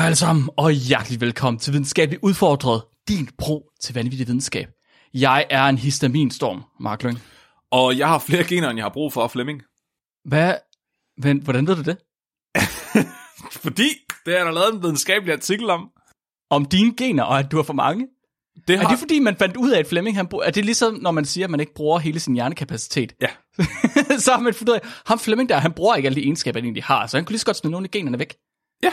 Hej alle sammen, og hjertelig velkommen til Videnskabeligt Udfordret, din bro til vanvittig videnskab. Jeg er en histaminstorm, Mark Lyng. Og jeg har flere gener, end jeg har brug for, Flemming. Hvad? Men, hvordan ved du det? Fordi det er der lavet en videnskabelig artikel om. Om dine gener, og at du har for mange? Det Er det fordi, man fandt ud af, at Flemming, han bruger, er det ligesom, når man siger, at man ikke bruger hele sin hjernekapacitet? Ja. så har man fundet ud af, ham Flemming der, han bruger ikke alle de egenskaber, han egentlig har, så han kunne lige så godt smide nogle af generne væk. Ja.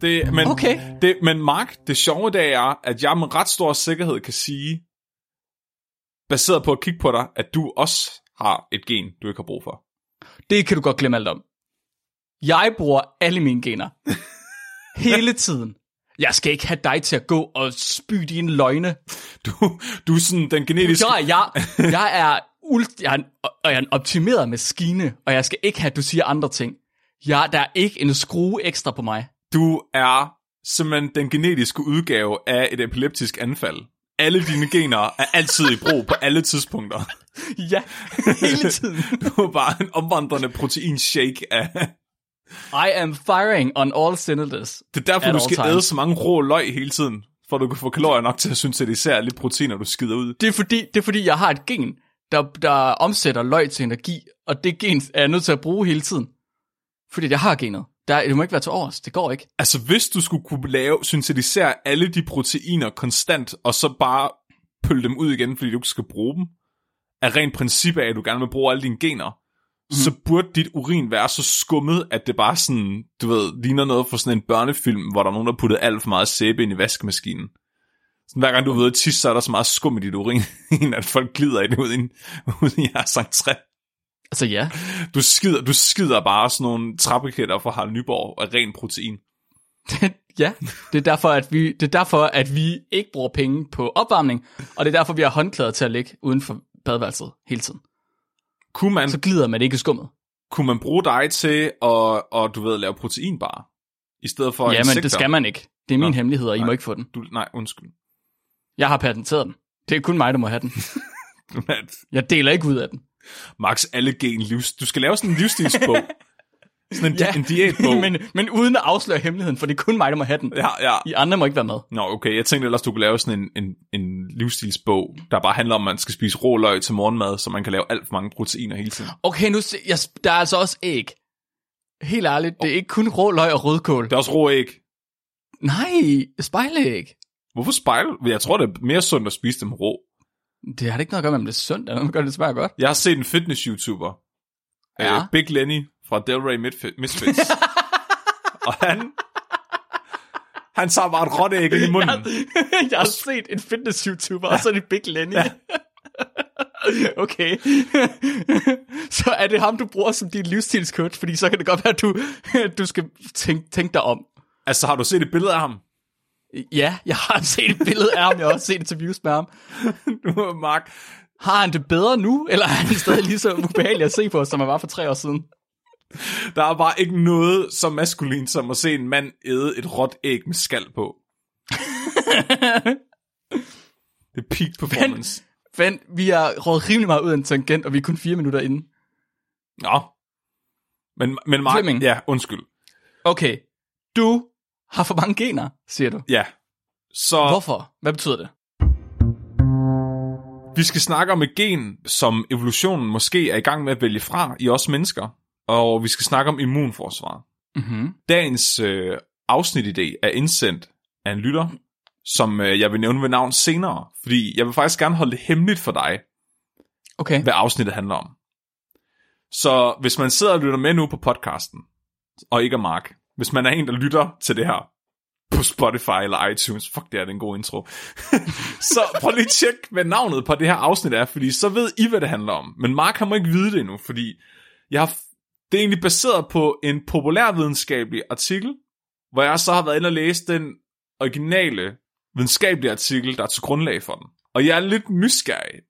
Det, men, Okay. det, men Mark, det sjove det er, at jeg med ret stor sikkerhed kan sige, baseret på at kigge på dig, at du også har et gen, du ikke har brug for. Det kan du godt glemme alt om. Jeg bruger alle mine gener. Hele tiden. Jeg skal ikke have dig til at gå og spy dine løgne. Du, du er sådan den genetiske... Jeg, jeg, jeg er ult, jeg er, en, jeg er en optimeret maskine, og jeg skal ikke have, at du siger andre ting. Jeg, der er ikke en skrue ekstra på mig. Du er simpelthen den genetiske udgave af et epileptisk anfald. Alle dine gener er altid i brug på alle tidspunkter. Ja, hele tiden. Du er bare en omvandrende proteinshake af... I am firing on all cylinders. Det er derfor, du skal æde så mange rå løg hele tiden, for at du kan få kalorier nok til at syntetisere de proteiner, du skider ud. Det er fordi, det er fordi jeg har et gen, der, der omsætter løg til energi, og det gen er jeg nødt til at bruge hele tiden. Fordi jeg har genet. Der, det må ikke være til års. Det går ikke. Altså, hvis du skulle kunne lave, syntetisere alle de proteiner konstant, og så bare pølle dem ud igen, fordi du ikke skal bruge dem, af rent princip af, at du gerne vil bruge alle dine gener, mm. så burde dit urin være så skummet, at det bare sådan, du ved, ligner noget fra sådan en børnefilm, hvor der er nogen, der puttede alt for meget sæbe ind i vaskemaskinen. Sådan, hver gang du er ude at tisse, så er der så meget skum i dit urin, at folk glider i det ud i, ud i jeres entré. Altså ja. Du skider, du skider bare sådan nogle trappekætter fra Harald Nyborg af ren protein. ja, det er, derfor, at vi, det er derfor, at vi ikke bruger penge på opvarmning, og det er derfor, vi har håndklæder til at ligge uden for badeværelset hele tiden. Kunne man, Så glider man ikke i skummet. kunne man bruge dig til at, og, du ved, lave proteinbar? I stedet for Ja, men det skal man ikke. Det er min Nå, hemmelighed, og I nej. må ikke få den. Du, nej, undskyld. Jeg har patenteret den. Det er kun mig, der må have den. Jeg deler ikke ud af den. Max alle gen livs... Du skal lave sådan en livsstilsbog. sådan en, ja. en diætbog. men, men uden at afsløre hemmeligheden, for det er kun mig, der må have den. Ja, ja. I andre må ikke være med. Nå, okay. Jeg tænkte ellers, du kunne lave sådan en, en, en livsstilsbog, der bare handler om, at man skal spise rå løg til morgenmad, så man kan lave alt for mange proteiner hele tiden. Okay, nu se, jeg, der er altså også æg. Helt ærligt, det er ikke kun rå løg og rødkål. Der er også rå æg. Nej, spejlæg. Hvorfor spejle? Jeg tror, det er mere sundt at spise dem rå. Det har det ikke noget at gøre med, om det er sundt, eller noget, gør det smager godt. Jeg har set en fitness-YouTuber. Ja. Øh, Big Lenny fra Delray Midfit- Misfits. og han... Han tager bare et råt i munden. Jeg, jeg har set en fitness-YouTuber, og så er det Big Lenny. Ja. okay. så er det ham, du bruger som din livsstilscoach, fordi så kan det godt være, at du, du skal tænke, tænke dig om. Altså, har du set et billede af ham? Ja, jeg har set et billede af ham, jeg har også set interviews med ham. Nu, Mark. Har han det bedre nu, eller er han stadig lige så ubehagelig at se på, som han var for tre år siden? Der er bare ikke noget så maskulint som at se en mand æde et råt æg med skal på. det er peak performance. Vent, vi har rådet rimelig meget ud af en tangent, og vi er kun fire minutter inde. Nå. Men, men Mark, Flemming. ja, undskyld. Okay, du har for mange gener, siger du. Ja. Så Hvorfor? Hvad betyder det? vi skal snakke om et gen, som evolutionen måske er i gang med at vælge fra i os mennesker. Og vi skal snakke om immunforsvar. Mm-hmm. Dagens øh, afsnitidé er indsendt af en lytter, som øh, jeg vil nævne ved navn senere. Fordi jeg vil faktisk gerne holde det hemmeligt for dig, Okay. hvad afsnittet handler om. Så hvis man sidder og lytter med nu på podcasten, og ikke er Mark, hvis man er en, der lytter til det her, på Spotify eller iTunes. Fuck, det er den en god intro. så prøv lige at tjekke, hvad navnet på det her afsnit er, fordi så ved I, hvad det handler om. Men Mark han må ikke vide det endnu, fordi jeg har, det er egentlig baseret på en populærvidenskabelig artikel, hvor jeg så har været inde og læse den originale videnskabelige artikel, der er til grundlag for den. Og jeg er lidt nysgerrig.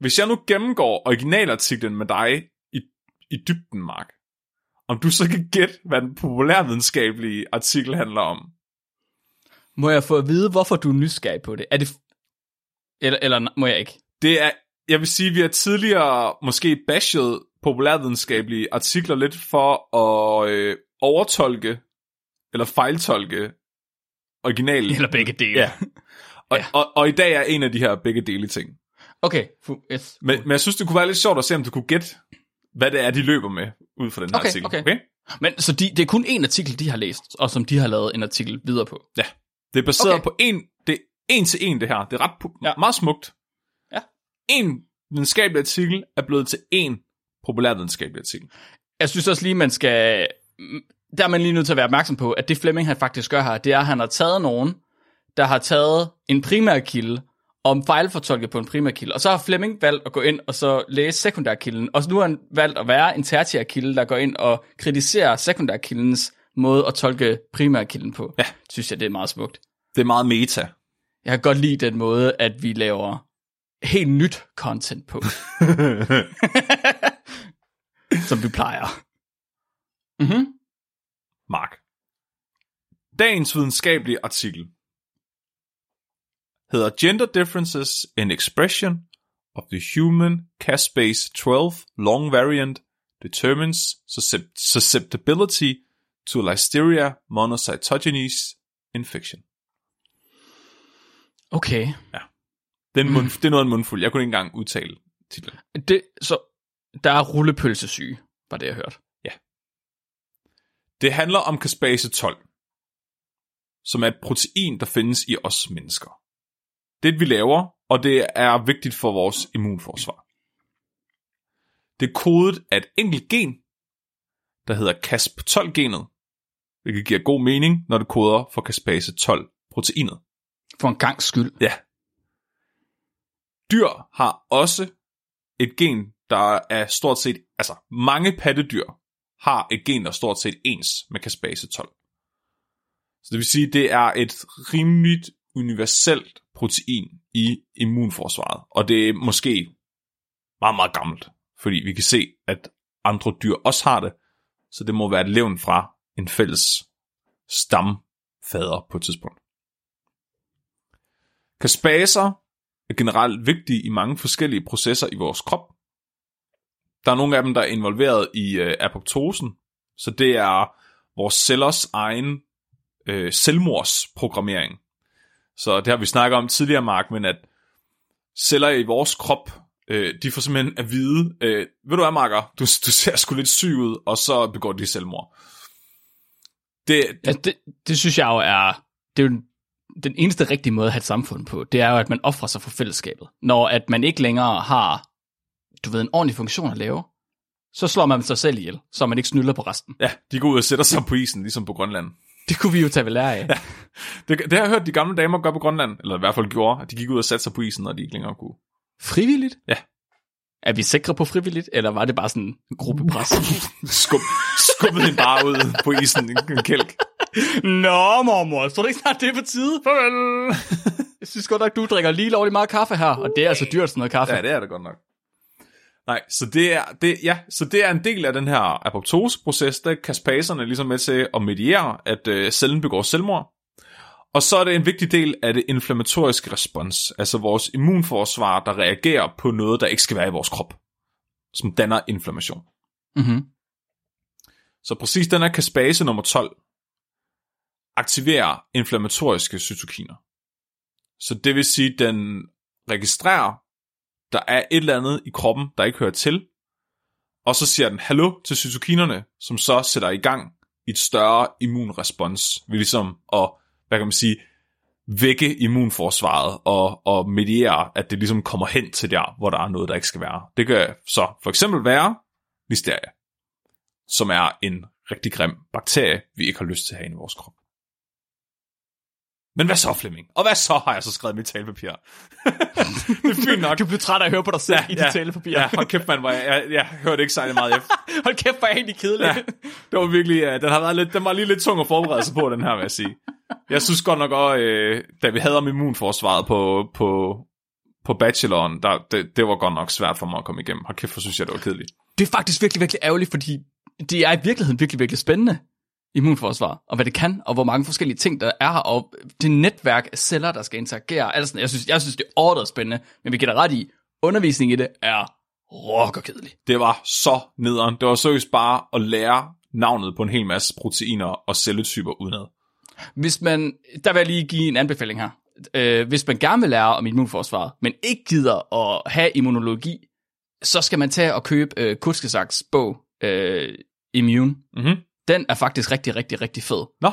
Hvis jeg nu gennemgår originalartiklen med dig i, i dybden, Mark, om du så kan gætte, hvad den populærvidenskabelige artikel handler om. Må jeg få at vide, hvorfor du er nysgerrig på det? Er det... Eller, eller må jeg ikke? Det er, jeg vil sige, vi har tidligere måske bashed populærvidenskabelige artikler lidt for at øh, overtolke eller fejltolke originalen. Eller begge dele. Ja. Og, Ja. ja. Og, og i dag er en af de her begge dele ting. Okay. Yes. Men, men jeg synes, det kunne være lidt sjovt at se, om du kunne gætte, hvad det er, de løber med ud fra den her Okay, artikel. okay. okay? Men så de, det er kun en artikel, de har læst, og som de har lavet en artikel videre på. Ja. Det er baseret Okay. på en, det er en til en det her. Det er ret Ja. ja. meget smukt. Ja. En videnskabelig artikel er blevet til en populærvidenskabelig artikel. Jeg synes også lige, man skal... Der er man lige nødt til at være opmærksom på, at det Flemming han faktisk gør her, det er, at han har taget nogen, der har taget en primær kilde, og fejlfortolket på en primær kilde. Og så har Flemming valgt at gå ind og så læse sekundærkilden. Og så nu har han valgt at være en tertiær kilde, der går ind og kritiserer sekundærkildens måde at tolke primærkilden på. Ja. Synes jeg, det er meget smukt. Det er meget meta. Jeg kan godt lide den måde, at vi laver helt nyt content på, som vi plejer. Mhm. Mark. Dagens videnskabelige artikel hedder Gender Differences in Expression of the Human Caspase 12 Long Variant Determines suscept- Susceptibility to Listeria monocytogenes Infection. Okay. Det er, en mund, det er noget af en mundfuld. Jeg kunne ikke engang udtale titlen. Det, så der er rullepølsesyge, var det jeg hørte. Det handler om caspase 12, som er et protein, der findes i os mennesker. Det vi laver, og det er vigtigt for vores immunforsvar. Det er kodet af et enkelt gen, der hedder CASP12-genet, hvilket giver god mening, når det koder for caspase 12-proteinet. For en gang skyld. Ja. Dyr har også et gen, der er stort set, altså mange pattedyr har et gen, der er stort set ens med caspase 12. Så det vil sige, det er et rimeligt universelt protein i immunforsvaret, og det er måske meget, meget gammelt, fordi vi kan se, at andre dyr også har det, så det må være et levn fra en fælles stamfader på et tidspunkt. Kaspaser er generelt vigtige i mange forskellige processer i vores krop. Der er nogle af dem, der er involveret i øh, apoptosen, så det er vores cellers egen øh, selvmordsprogrammering. Så det har vi snakket om tidligere, Mark, men at celler i vores krop, øh, de får simpelthen at vide, øh, ved du hvad, Marker, du, du ser sgu lidt syg ud, og så begår de selvmord. Det, Ja, det, det synes jeg jo er, det er jo den eneste rigtige måde at have et samfund på, det er jo, at man offrer sig for fællesskabet. Når at man ikke længere har, du ved, en ordentlig funktion at lave, så slår man sig selv ihjel, så man ikke snylder på resten. ja, de går ud og sætter sig på isen, ligesom på Grønland. Det kunne vi jo tage ved lære af. Ja. Det, det har jeg hørt de gamle damer gøre på Grønland, eller i hvert fald gjorde, at de gik ud og satte sig på isen, når de ikke længere kunne. Frivilligt? Ja. Er vi sikre på frivilligt, eller var det bare sådan en gruppepres? Skub, skubbede hende bare ud på isen en kælk. Nå, mormor, så er det ikke snart det er på tide? Farvel. Jeg synes godt nok, du drikker lige lovligt meget kaffe her, og det er altså dyrt sådan noget kaffe. Ja, det er det godt nok. Nej, så det er, det, ja, så det er en del af den her apoptoseproces, der er kaspaserne ligesom med til at mediere, at øh, cellen begår selvmord. Og så er det en vigtig del af det inflammatoriske respons, altså vores immunforsvar, der reagerer på noget, der ikke skal være i vores krop, som danner inflammation. Mm-hmm. Så præcis den her kaspase nummer 12 aktiverer inflammatoriske cytokiner. Så det vil sige, at den registrerer, der er et eller andet i kroppen, der ikke hører til, og så siger den hallo til cytokinerne, som så sætter i gang et større immunrespons, ved ligesom at, hvad kan man sige, vække immunforsvaret og, og mediere, at det ligesom kommer hen til der, hvor der er noget, der ikke skal være. Det kan så for eksempel være listeria, som er en rigtig grim bakterie, vi ikke har lyst til at have i vores krop. Men hvad så, Flemming? Og hvad så har jeg så skrevet mit talepapir? det er fint nok. Du blev træt af at høre på dig selv ja, i dit talepapir. Ja, hold kæft, man, var, jeg, jeg, jeg hørte ikke særlig meget efter. hold kæft, hvor er egentlig kedelig. Ja, det var virkelig, uh, den, har været lidt, den var lige lidt tung at forberede sig på, den her, vil jeg sige. Jeg synes godt nok også, øh, da vi havde om immunforsvaret på, på, på bacheloren, der, det, det var godt nok svært for mig at komme igennem. Hold kæft, for synes jeg, det var kedeligt. Det er faktisk virkelig, virkelig ærgerligt, fordi det er i virkeligheden virkelig, virkelig spændende immunforsvar, og hvad det kan, og hvor mange forskellige ting, der er her, og det netværk af celler, der skal interagere. Altså, jeg, synes, jeg synes, det er ordret spændende, men vi giver ret i, undervisning i det er rockerkedeligt. Det var så nederen. Det var seriøst bare at lære navnet på en hel masse proteiner og celletyper udenad. Hvis man, der vil jeg lige give en anbefaling her. Øh, hvis man gerne vil lære om immunforsvaret, men ikke gider at have immunologi, så skal man tage og købe øh, Kuskesaks bog, øh, Immune. Mm-hmm. Den er faktisk rigtig, rigtig, rigtig fed. Nå,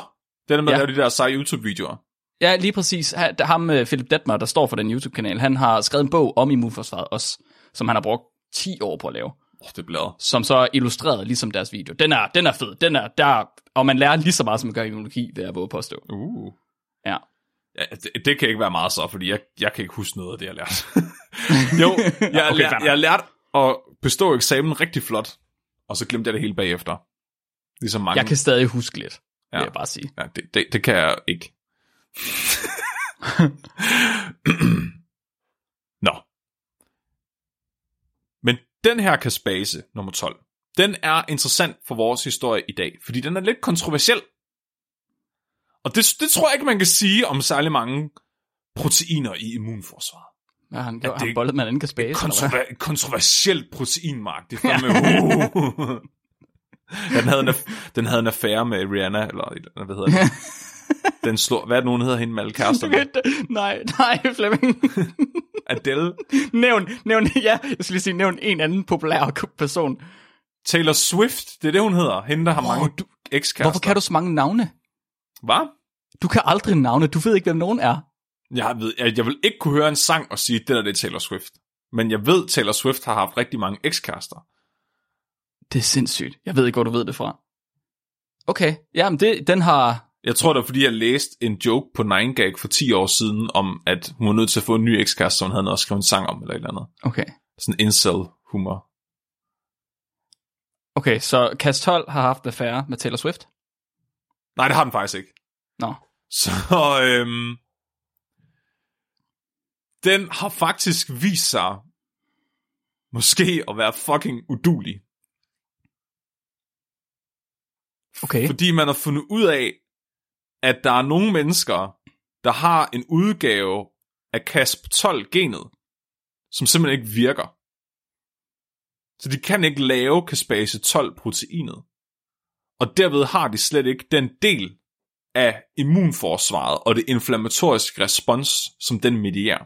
den er med ja. at de der seje YouTube-videoer. Ja, lige præcis. Ham, øh, Philip Detmer, der står for den YouTube-kanal, han har skrevet en bog om immunforsvaret også, som han har brugt 10 år på at lave. Oh, det bliver. Som så er illustreret ligesom deres video. Den er, den er fed. Den er, der, og man lærer lige så meget, som man gør i immunologi, vil jeg våge påstå. Uh. Ja. Ja, det, det kan ikke være meget så, fordi jeg, jeg kan ikke huske noget af det, jeg lærte. jo, jeg, okay, lær, jeg lærte at bestå eksamen rigtig flot, og så glemte jeg det hele bagefter. Ligesom mange. Jeg kan stadig huske lidt, ja. vil jeg bare sige. Ja, det, det, det kan jeg ikke. Nå. Men den her kaspase, nummer 12, den er interessant for vores historie i dag, fordi den er lidt kontroversiel. Og det, det tror jeg ikke, man kan sige om særlig mange proteiner i immunforsvaret. Ja, han, det, han boldet med en anden kaspase. Kontrover- kontroversielt proteinmark. Det er fandme... Uh. Ja, den havde en, den havde en affære med Rihanna, eller hvad hedder det? Den slår, hvad er det nogen hedder hende med alle kæresterne? nej, nej, Flemming. Adele. Nævn, nævn, ja, jeg skal lige sige, nævn en anden populær person. Taylor Swift, det er det, hun hedder. Hende, der har oh, mange du, ekskærester. Hvorfor kan du så mange navne? Hvad? Du kan aldrig navne, du ved ikke, hvem nogen er. Jeg, ved, jeg, jeg vil ikke kunne høre en sang og sige, det der det er Taylor Swift. Men jeg ved, Taylor Swift har haft rigtig mange ekskærester. Det er sindssygt. Jeg ved ikke, hvor du ved det fra. Okay, jamen det, den har... Jeg tror, det fordi jeg læste en joke på 9gag for 10 år siden, om at hun var nødt til at få en ny ekskæreste, som hun havde noget at skrive en sang om, eller et eller andet. Okay. Sådan incel-humor. Okay, så Cast 12 har haft affære med Taylor Swift? Nej, det har den faktisk ikke. Nå. Så, øhm, den har faktisk vist sig måske at være fucking udulig. Okay. Fordi man har fundet ud af, at der er nogle mennesker, der har en udgave af CASP12-genet, som simpelthen ikke virker. Så de kan ikke lave caspase 12-proteinet. Og derved har de slet ikke den del af immunforsvaret og det inflammatoriske respons, som den medierer.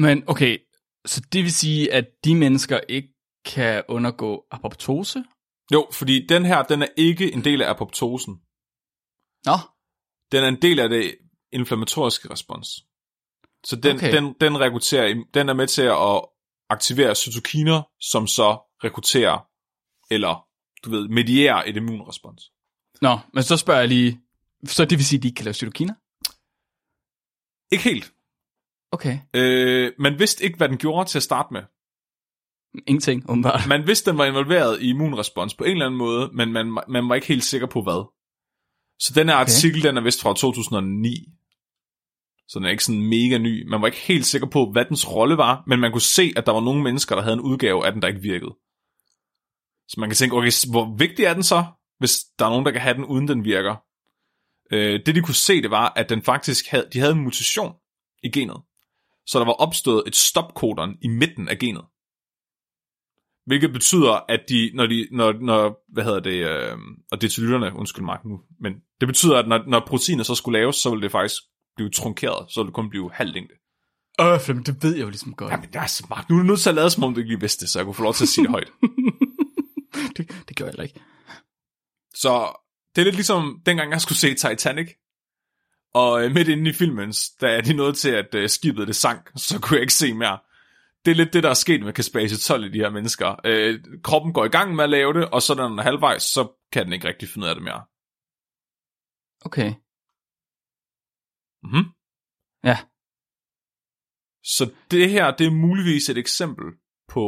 Men okay, så det vil sige, at de mennesker ikke kan undergå apoptose? Jo, fordi den her, den er ikke en del af apoptosen. Nå. Den er en del af det inflammatoriske respons. Så den, okay. den, den, rekrutterer, den er med til at aktivere cytokiner, som så rekrutterer, eller du ved, medierer et immunrespons. Nå, men så spørger jeg lige, så det vil sige, at de ikke kan lave cytokiner? Ikke helt. Okay. Øh, man vidste ikke, hvad den gjorde til at starte med. Ingenting, umiddelbart. Man vidste, den var involveret i immunrespons på en eller anden måde, men man, man var ikke helt sikker på hvad. Så den her artikel, okay. den er vist fra 2009. Så den er ikke sådan mega ny. Man var ikke helt sikker på, hvad dens rolle var, men man kunne se, at der var nogle mennesker, der havde en udgave af den, der ikke virkede. Så man kan tænke, okay, hvor vigtig er den så, hvis der er nogen, der kan have den, uden den virker? Øh, det de kunne se, det var, at den faktisk havde, de havde en mutation i genet. Så der var opstået et stopkodon i midten af genet. Hvilket betyder, at de, når de, når, når hvad hedder det, øh, og det er til lytterne, undskyld mig nu, men det betyder, at når, når proteiner så skulle laves, så ville det faktisk blive trunkeret, så ville det kun blive halvlængde. Øh, Flemming, det ved jeg jo ligesom godt. Jamen, det er smart. Nu er du nødt til at lade som om du ikke lige vidste det, så jeg kunne få lov til at sige det højt. det, det gør jeg ikke. Så det er lidt ligesom dengang jeg skulle se Titanic, og øh, midt inde i filmen, da er de nået til, at øh, skibet det sank, så kunne jeg ikke se mere det er lidt det, der er sket med Caspase 12 i de her mennesker. Øh, kroppen går i gang med at lave det, og så når den er halvvejs, så kan den ikke rigtig finde ud af det mere. Okay. Mhm. Ja. Så det her, det er muligvis et eksempel på...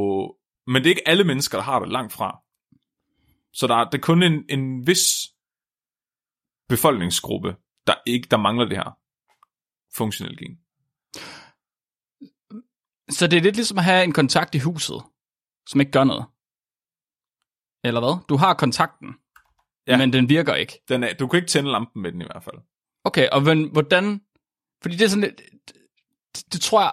Men det er ikke alle mennesker, der har det langt fra. Så der er, det er kun en, en vis befolkningsgruppe, der ikke der mangler det her funktionelle gen. Så det er lidt ligesom at have en kontakt i huset, som ikke gør noget. Eller hvad? Du har kontakten, Ja. men den virker ikke. Den er, du kan ikke tænde lampen med den i hvert fald. Okay, og men, hvordan... Fordi det er sådan lidt... Det, det tror jeg...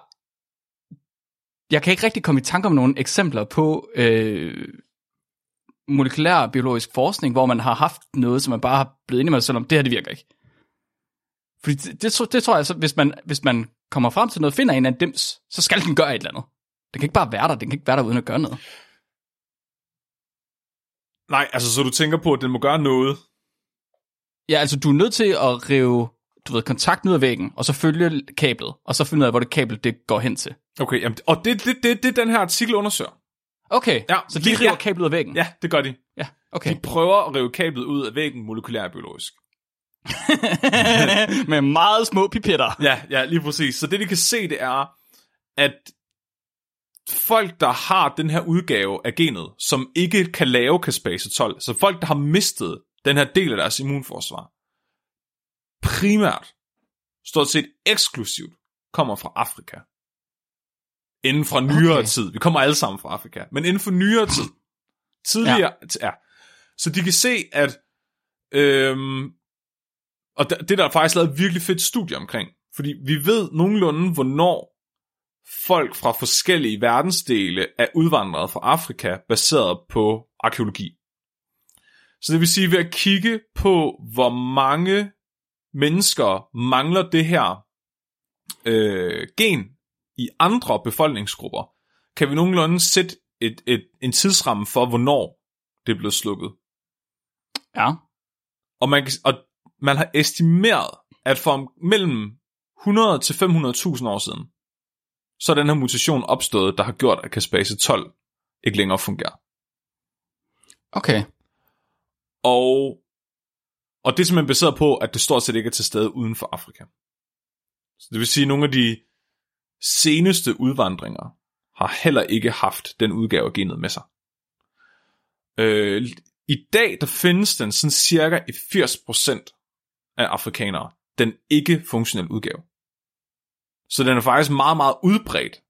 Jeg kan ikke rigtig komme i tanke om nogle eksempler på øh, molekylær biologisk forskning, hvor man har haft noget, som man bare har blevet enig med sig selv om, det her, det virker ikke. Fordi det, det, det tror jeg, så, hvis man, hvis man kommer frem til noget, finder en af en dims, så skal den gøre et eller andet. Den kan ikke bare være der, den kan ikke være der uden at gøre noget. Nej, altså så du tænker på, at den må gøre noget. Ja, altså du er nødt til at rive du ved, kontakten ud af væggen, og så følge kablet, og så finde ud af, hvor det kabel det går hen til. Okay, jamen, og det, det, det, det den her artikel undersøger. Okay, Ja, så de river ja. kablet ud af væggen? Ja, det gør de. ja okay. De prøver at rive kablet ud af væggen molekylær biologisk. Med meget små pipetter. Ja, ja, lige præcis. Så det, de kan se, det er, at folk, der har den her udgave af genet, som ikke kan lave caspase 12, så folk, der har mistet den her del af deres immunforsvar, primært, stort set eksklusivt, kommer fra Afrika. Inden for nyere Okay. tid. Vi kommer alle sammen fra Afrika. Men inden for nyere tid. Tidligere, ja. ja. Så de kan se, at øhm, og det, det er der faktisk lavet et virkelig fedt studie omkring. Fordi vi ved nogenlunde, hvornår folk fra forskellige verdensdele er udvandret fra Afrika, baseret på arkeologi. Så det vil sige, ved at kigge på, hvor mange mennesker mangler det her øh, gen i andre befolkningsgrupper, kan vi nogenlunde sætte et, et, en tidsramme for, hvornår det er blevet slukket. Ja. Og man, kan- og man har estimeret, at for mellem 100 til 500.000 år siden, så er den her mutation opstået, der har gjort, at caspase 12 ikke længere fungerer. Okay. Og, og det er simpelthen baseret på, at det stort set ikke er til stede uden for Afrika. Så det vil sige, at nogle af de seneste udvandringer har heller ikke haft den udgave af genet med sig. Øh, I dag der findes den sådan cirka i 80% af afrikanere, den ikke-funktionelle udgave. Så den er faktisk meget, meget udbredt,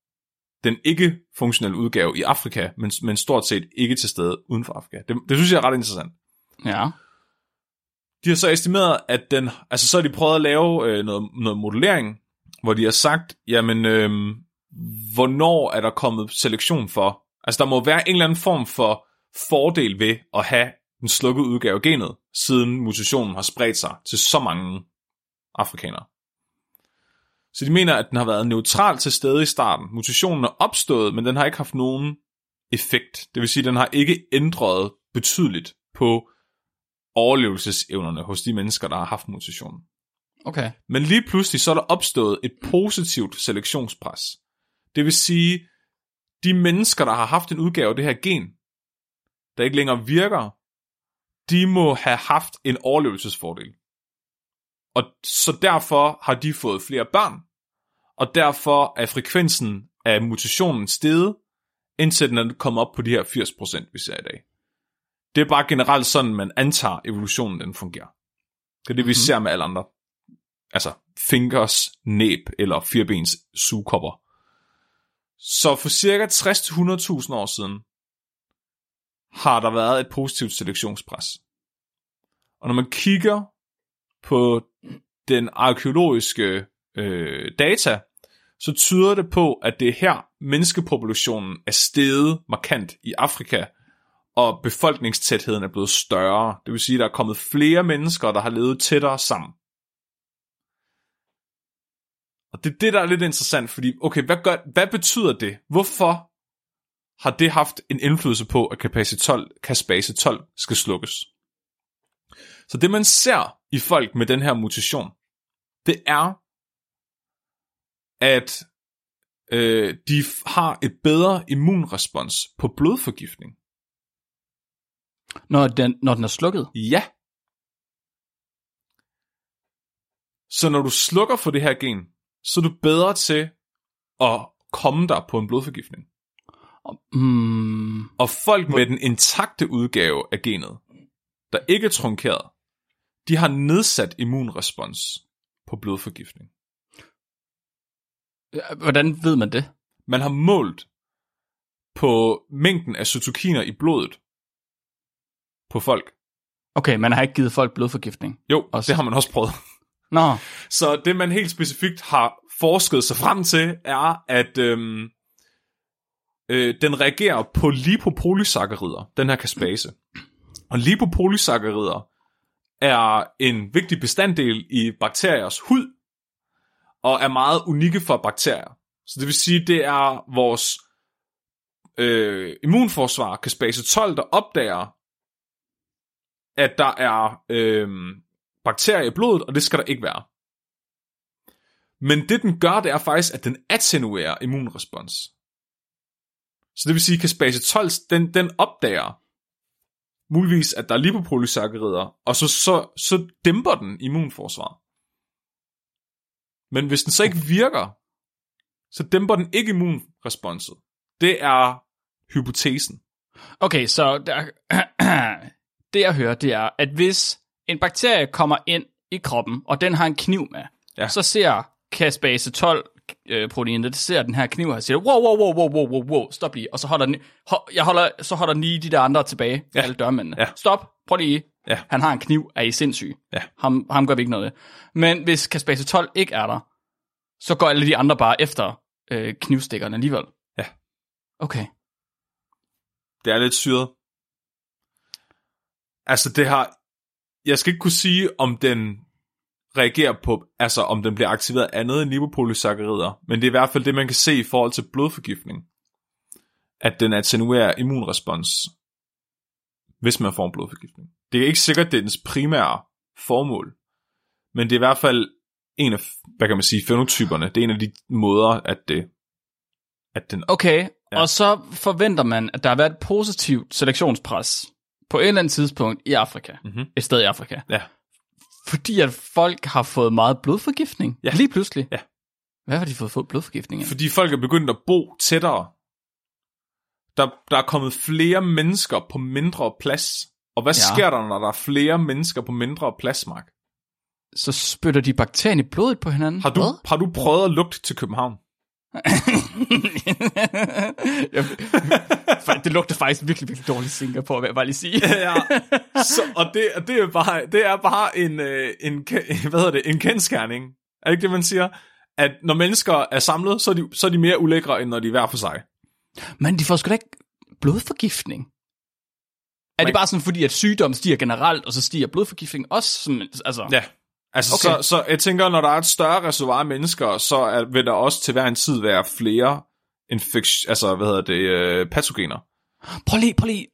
den ikke-funktionelle udgave i Afrika, men, men stort set ikke til stede uden for Afrika. Det, det synes jeg er ret interessant. Ja. De har så estimeret, at den, altså så har de prøvet at lave øh, noget, noget modellering, hvor de har sagt, jamen, øh, hvornår er der kommet selektion for? Altså der må være en eller anden form for fordel ved at have den slukkede udgave af genet, siden mutationen har spredt sig til så mange afrikanere. Så de mener, at den har været neutral til stede i starten. Mutationen er opstået, men den har ikke haft nogen effekt. Det vil sige, at den har ikke ændret betydeligt på overlevelsesevnerne hos de mennesker, der har haft mutationen. Okay. Men lige pludselig så er der opstået et positivt selektionspres. Det vil sige, de mennesker, der har haft en udgave af det her gen, der ikke længere virker, de må have haft en overlevelsesfordel. Og så derfor har de fået flere børn, og derfor er frekvensen af mutationen steget, indtil den er kommet op på de her 80%, vi ser i dag. Det er bare generelt sådan, man antager, evolutionen den fungerer. Det er det, vi Mhm. ser med alle andre. Altså fingers, næb eller firbens sugekopper. Så for cirka 60-100.000 år siden, har der været et positivt selektionspres. Og når man kigger på den arkeologiske øh, data, så tyder det på, at det er her, menneskepopulationen er steget markant i Afrika, og befolkningstætheden er blevet større. Det vil sige, at der er kommet flere mennesker, der har levet tættere sammen. Og det er det, der er lidt interessant, fordi, okay, hvad, gør, hvad betyder det? Hvorfor har det haft en indflydelse på, at caspase 12, caspase 12 skal slukkes? Så det, man ser i folk med den her mutation, det er, at øh, de har et bedre immunrespons på blodforgiftning. Når den, når den er slukket? Ja. Så når du slukker for det her gen, så er du bedre til at komme der på en blodforgiftning. Hmm. Og folk med den intakte udgave af genet, der ikke er trunkeret, de har nedsat immunrespons på blodforgiftning. Hvordan ved man det? Man har målt på mængden af cytokiner i blodet på folk. Okay, man har ikke givet folk blodforgiftning. Jo, Også. det har man også prøvet. Nå, Så det, man helt specifikt har forsket sig frem til, er, at øhm, øh, den reagerer på lipopolysakkarider, den her kaspase. Og lipopolysakkarider er en vigtig bestanddel i bakteriers hud, og er meget unikke for bakterier. Så det vil sige, det er vores øh, immunforsvar, kaspase 12, der opdager, at der er øh, bakterier i blodet, og det skal der ikke være. Men det den gør, det er faktisk, at den attenuerer immunrespons. Så det vil sige, at kaspase 12, den, den opdager muligvis, at der er lipopolysakkarider, og så, så, så dæmper den immunforsvar. Men hvis den så ikke virker, så dæmper den ikke immunresponset. Det er hypotesen. okay, så der, det jeg hører, det er, at hvis en bakterie kommer ind i kroppen, og den har en kniv med, Ja. så ser caspase 12 øh, proteinet, det ser den her kniv her, og siger, wow, wow, wow, wow, wow, wow, wow, stop lige, og så holder den, ho, jeg holder, så holder lige de der andre tilbage, Ja. alle dørmændene. Ja. Stop, prøv lige, Ja. han har en kniv, er I sindssyg? Ja. Ham, ham gør vi ikke noget ved. Men hvis caspase 12 ikke er der, så går alle de andre bare efter øh, knivstikkerne alligevel. Ja. Okay. Det er lidt syret. Altså det har... Jeg skal ikke kunne sige, om den reagerer på, altså om den bliver aktiveret andet end lipopolysakkarider, men det er i hvert fald det, man kan se i forhold til blodforgiftning. At den attenuerer immunrespons, hvis man får en blodforgiftning. Det er ikke sikkert, det er dens primære formål, men det er i hvert fald en af, hvad kan man sige, fenotyperne. Det er en af de måder, at det, at den Okay, Ja. og så forventer man, at der har været et positivt selektionspres på et eller andet tidspunkt i Afrika. Mhm. Et sted i Afrika. Ja. Fordi at folk har fået meget blodforgiftning. Ja. Lige pludselig. Ja. Hvad har de fået fået blodforgiftning af? Fordi folk er begyndt at bo tættere. Der, der er kommet flere mennesker på mindre plads. Og hvad ja. Sker der, når der er flere mennesker på mindre plads, Mark? Så spytter de bakterien i blodet på hinanden. Har du, Hvad? har du prøvet at lugte til København? Jeg- det lugter faktisk virkelig, virkelig dårligt Singapore, vil jeg bare lige sige. ja. Så, og det, og det, er bare, det er bare en, øh, en, hvad hedder det, en kendskærning. Er det ikke det, man siger? At når mennesker er samlet, så er, de, så er de mere ulækre, end når de er hver for sig. Men de får sgu da ikke blodforgiftning. Er det bare sådan, fordi at sygdom stiger generelt, og så stiger blodforgiftning også? Sådan, altså, Ja. Altså, okay. Så, så jeg tænker, når der er et større reservoir af mennesker, så er, vil der også til hver en tid være flere infektion, altså, hvad hedder det, øh, patogener. Prøv lige, prøv lige.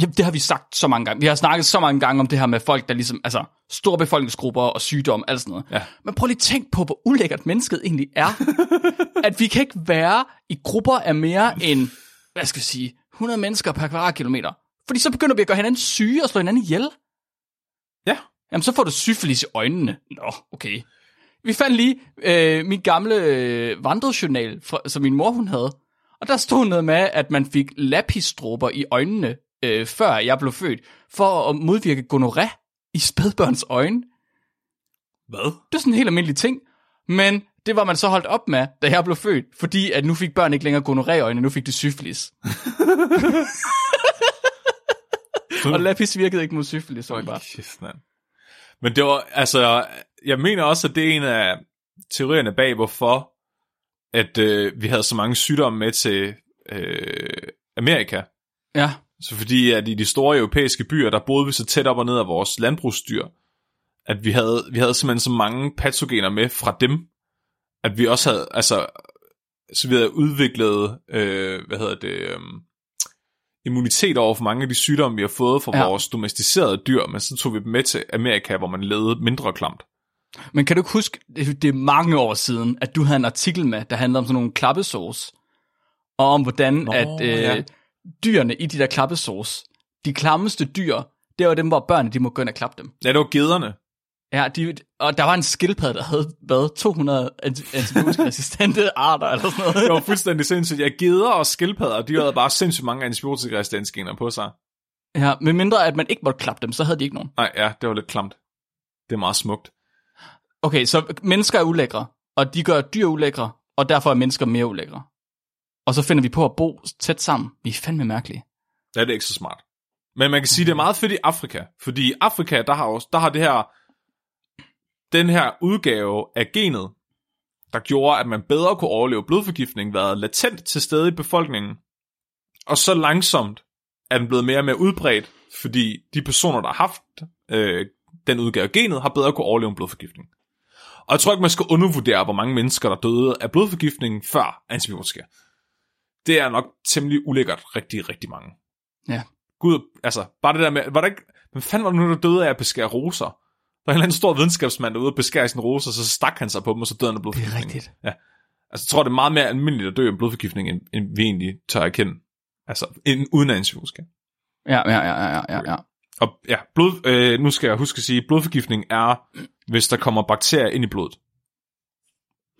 Ja, det har vi sagt så mange gange. Vi har snakket så mange gange om det her med folk, der ligesom, altså, store befolkningsgrupper og sygdom, alt sådan noget. Ja. Men prøv lige at tænk på, hvor ulækkert mennesket egentlig er. at vi kan ikke være i grupper af mere end, hvad skal jeg sige, 100 mennesker per kvadratkilometer. Fordi så begynder vi at gøre hinanden syge og slå hinanden ihjel. Ja. Jamen, så får du syfilis i øjnene. Nå, okay. Vi fandt lige øh, min gamle øh, vandrejournal, fra, som min mor hun havde. Og der stod noget med, at man fik lapisdråber i øjnene, øh, før jeg blev født, for at modvirke gonoré i spædbørns øjne. Hvad? Det er sådan en helt almindelig ting. Men det var man så holdt op med, da jeg blev født, fordi at nu fik børn ikke længere gonoré i øjnene, nu fik de syfilis. Og lapis virkede ikke mod syfilis, så bare. Kæft, mand. Men det var, altså, jeg mener også, at det er en af teorierne bag, hvorfor at øh, vi havde så mange sygdomme med til øh, Amerika. Ja, Så fordi at i de store europæiske byer, der boede vi så tæt op og ned af vores landbrugsdyr, at vi havde, vi havde simpelthen så mange patogener med fra dem, at vi også havde, altså, så vi havde udviklet, øh, hvad hedder det, øh, immunitet over for mange af de sygdomme, vi har fået fra ja. Vores domesticerede dyr, men så tog vi dem med til Amerika, hvor man levede mindre klamt. Men kan du ikke huske, det er mange år siden, at du havde en artikel med, der handlede om sådan nogle klappesås, og om hvordan Nå, at øh, ja. dyrene i de der klappesås, de klammeste dyr, det var dem, hvor børnene de må gå ind og klappe dem. Ja, det var gederne. Ja, de, og der var en skildpadde, der havde været 200 anti- antibiotikaresistente arter eller sådan noget. Det var fuldstændig sindssygt. Jeg geder og skildpadder, de havde bare sindssygt mange antibiotikaresistensgener på sig. Ja, med mindre at man ikke måtte klappe dem, så havde de ikke nogen. Nej, ja, det var lidt klamt. Det er meget smukt. Okay, så mennesker er ulækre, og de gør dyr ulækre, og derfor er mennesker mere ulækre. Og så finder vi på at bo tæt sammen. Vi er fandme mærkelige. Ja, det er ikke så smart. Men man kan sige, det er meget fedt i Afrika, fordi i Afrika, der har, også, der har det her, den her udgave af genet, der gjorde, at man bedre kunne overleve blodforgiftning, været latent til stede i befolkningen. Og så langsomt er den blevet mere og mere udbredt, fordi de personer, der har haft øh, den udgave af genet, har bedre kunne overleve en blodforgiftning. Og jeg tror ikke, man skal undervurdere, hvor mange mennesker, der døde af blodforgiftning før antibiotika. Det er nok temmelig ulækkert rigtig, rigtig mange. Ja. Gud, altså, bare det der med, var der ikke, hvem fanden var det nu, der døde af at beskære roser? Der er en eller anden stor videnskabsmand, der ude og beskære sin roser, så stak han sig på dem, og så døde han af Det blodforgiftning. er rigtigt. Altså, jeg tror, det er meget mere almindeligt at dø af blodforgiftning, end, end vi egentlig tør erkende. Altså, end, uden antibiotika. Ja, ja, ja, ja, ja, ja. Og ja, blod, øh, nu skal jeg huske at sige, blodforgiftning er, hvis der kommer bakterier ind i blodet,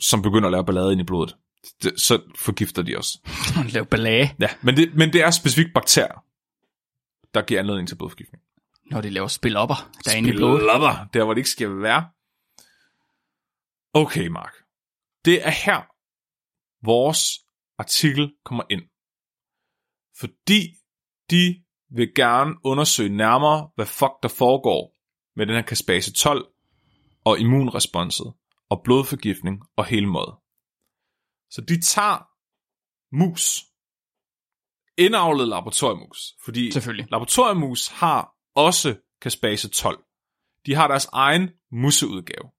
som begynder at lave ballade ind i blodet. Det, så forgifter de os. Lav ballage, Ja, men det, men det er specifikt bakterier, der giver anledning til blodforgiftning. Når de laver spilopper, der er inde i blodet. Spilopper, der hvor det ikke skal være. Okay, Mark. Det er her, vores artikel kommer ind. Fordi de vil gerne undersøge nærmere, hvad fuck der foregår med den her kaspase 12 og immunresponset og blodforgiftning og hele måde. Så de tager mus, indavlet laboratoriemus, fordi Selvfølgelig. laboratoriemus har også kaspase 12. De har deres egen musseudgave.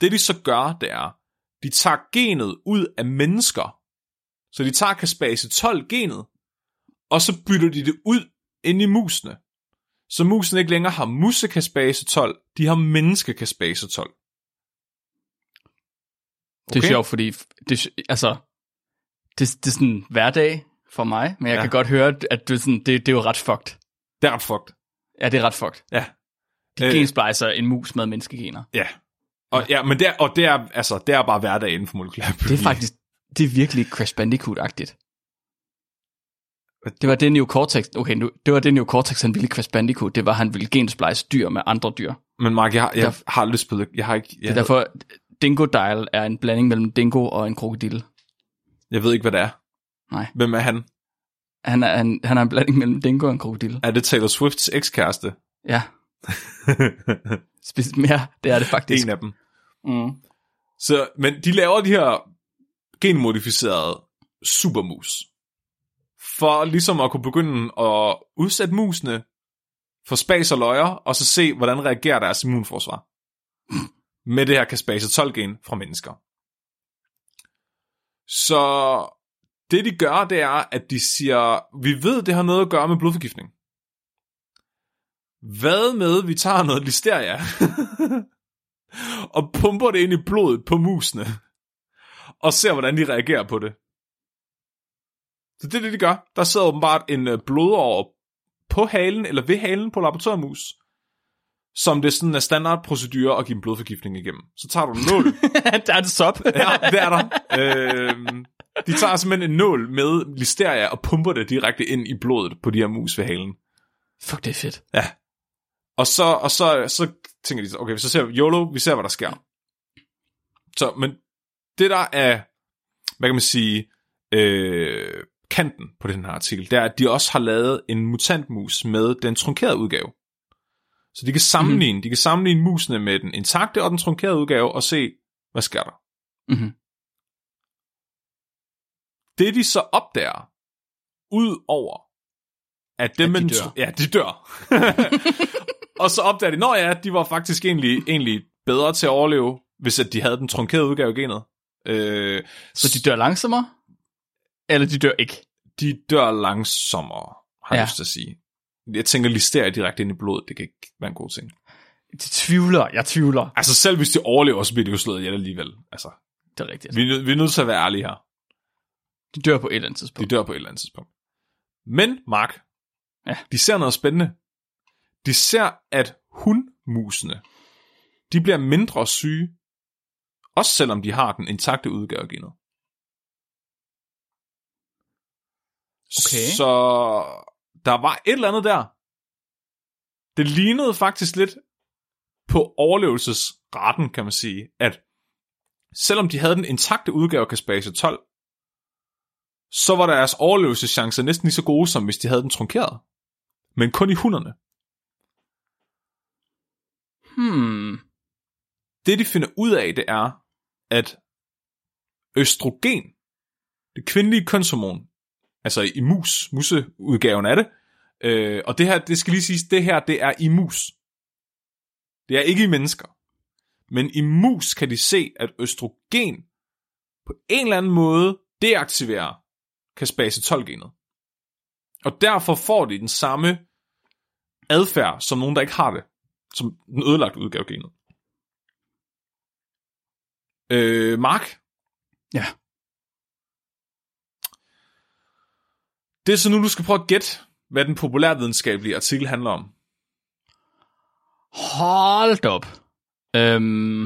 Det de så gør, det er, de tager genet ud af mennesker. Så de tager kaspase 12 genet, og så bytter de det ud ind i musene. Så musene ikke længere har musekaspase 12, de har menneskekaspase 12. Det er Okay. sjovt, fordi det, altså, det, det er sådan hverdag for mig, men jeg Ja. kan godt høre, at det, er sådan, det, det er jo ret fucked. Det er ret fucked. Ja, det er ret fucked. Ja. De Øh. gensplicer en mus med menneskegener. Ja. Og, ja, men det er, og det er, altså, det er bare hverdag inden for molekylær Det er faktisk, det er virkelig Crash Bandicoot-agtigt. Det var det Neocortex, okay, nu, det var det Neocortex, han ville i Crash Bandicoot, det var, han ville gensplice dyr med andre dyr. Men Mark, jeg, har- jeg Der- har aldrig spillet, jeg har ikke, Det jeg, er derfor, Dingo Dial er en blanding mellem Dingo og en krokodille. jeg ved ikke, hvad det er. Nej. Hvem er han? Han er, han, han er en blanding mellem Dingo og en krokodille. Er det Taylor Swifts ekskæreste? Ja, specielt mere, det er det faktisk. en af dem. Mm. Så, men de laver de her genmodificerede supermus. For ligesom at kunne begynde at udsætte musene for spas og løjer, og så se, hvordan reagerer deres immunforsvar. Med det her kaspase 12 gen fra mennesker. Så det de gør, det er, at de siger, vi ved, det har noget at gøre med blodforgiftning. Hvad med, vi tager noget listeria, og pumper det ind i blodet på musene, og ser, hvordan de reagerer på det. Så det er det, de gør. Der sidder åbenbart en øh, blodår på halen, eller ved halen på laboratoriemus, som det sådan er standardprocedure at give en blodforgiftning igennem. Så tager du en nål. der er det sop. ja, det er der. Øhm, de tager simpelthen en nål med listeria og pumper det direkte ind i blodet på de her mus ved halen. Fuck, det er fedt. Og så, og så, så tænker de, okay, så ser vi YOLO, vi ser, hvad der sker. Så, men det der er, hvad kan man sige, øh, kanten på den her artikel, det er, at de også har lavet en mutantmus med den trunkerede udgave. Så de kan sammenligne, mm. de kan sammenligne musene med den intakte og den trunkerede udgave, og se, hvad sker der. Mm-hmm. Det de så opdager, ud over, at dem At de dør. Ja, de dør. og så opdager de, nå ja, de var faktisk egentlig, egentlig bedre til at overleve, hvis at de havde den trunkerede udgave af genet. Øh, Så de dør langsommere? Eller de dør ikke? de dør langsommere, har jeg Ja. lyst til at sige. Jeg tænker, listeria direkte ind i blodet, det kan ikke være en god ting. De tvivler, jeg tvivler. Altså selv hvis de overlever, så bliver de jo slået ihjel alligevel. Altså, Det er rigtigt. vi, vi er nødt til at være ærlige her. De dør på et eller andet De tidspunkt. dør på et eller andet tidspunkt. Men, Mark, Ja. de ser noget spændende. De ser, at hundmusene de bliver mindre syge, også selvom de har den intakte udgave af genet. Okay. Så der var et eller andet der. Det lignede faktisk lidt på overlevelsesraten, kan man sige, at selvom de havde den intakte udgave af Caspase 12, så var deres overlevelseschancer næsten lige så gode, som hvis de havde den trunkeret. Men kun i hunderne. Hmm. Det de finder ud af, det er, at østrogen, det kvindelige kønshormon, altså i mus, museudgaven af det, øh, og det her, det skal lige siges, det her, det er i mus. Det er ikke i mennesker. Men i mus kan de se, at østrogen på en eller anden måde deaktiverer caspase 12-genet. Og derfor får de den samme adfærd, som nogen, der ikke har det. Som den ødelagte udgave genet. Øh, Mark? Ja. Det er så nu, du skal prøve at gætte, hvad den populærvidenskabelige artikel handler om. Hold op. Øhm,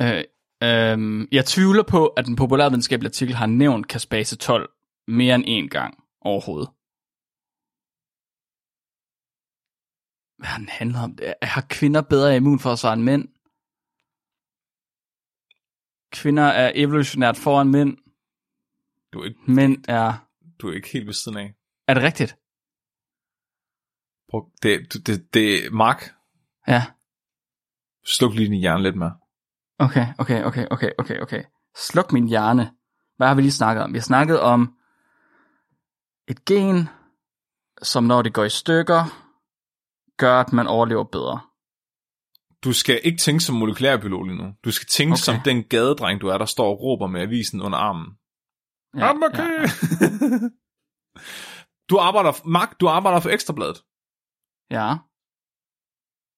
øh, øhm, jeg tvivler på, at den populærvidenskabelige artikel har nævnt Caspase 12 mere end én gang overhovedet. Hvad har den handlet om? Har kvinder bedre immunforsvar end mænd? Kvinder er evolutionært foran mænd. Du er ikke, Mænd er... du er ikke helt ved siden af. Er det rigtigt? Prøv, det, det, det, Mark, Ja. sluk lige din hjerne lidt mere. Okay, okay, okay, okay, okay, okay. Sluk min hjerne. Hvad har vi lige snakket om? Vi har snakket om et gen, som når det går i stykker, gør, at man overlever bedre. Du skal ikke tænke som molekylærbiolog lige nu. Du skal tænke Okay. som den gadedreng, du er, der står og råber med avisen under armen. Ja, I'm okay. ja, du arbejder, Mark, du arbejder for Ekstrabladet. ja.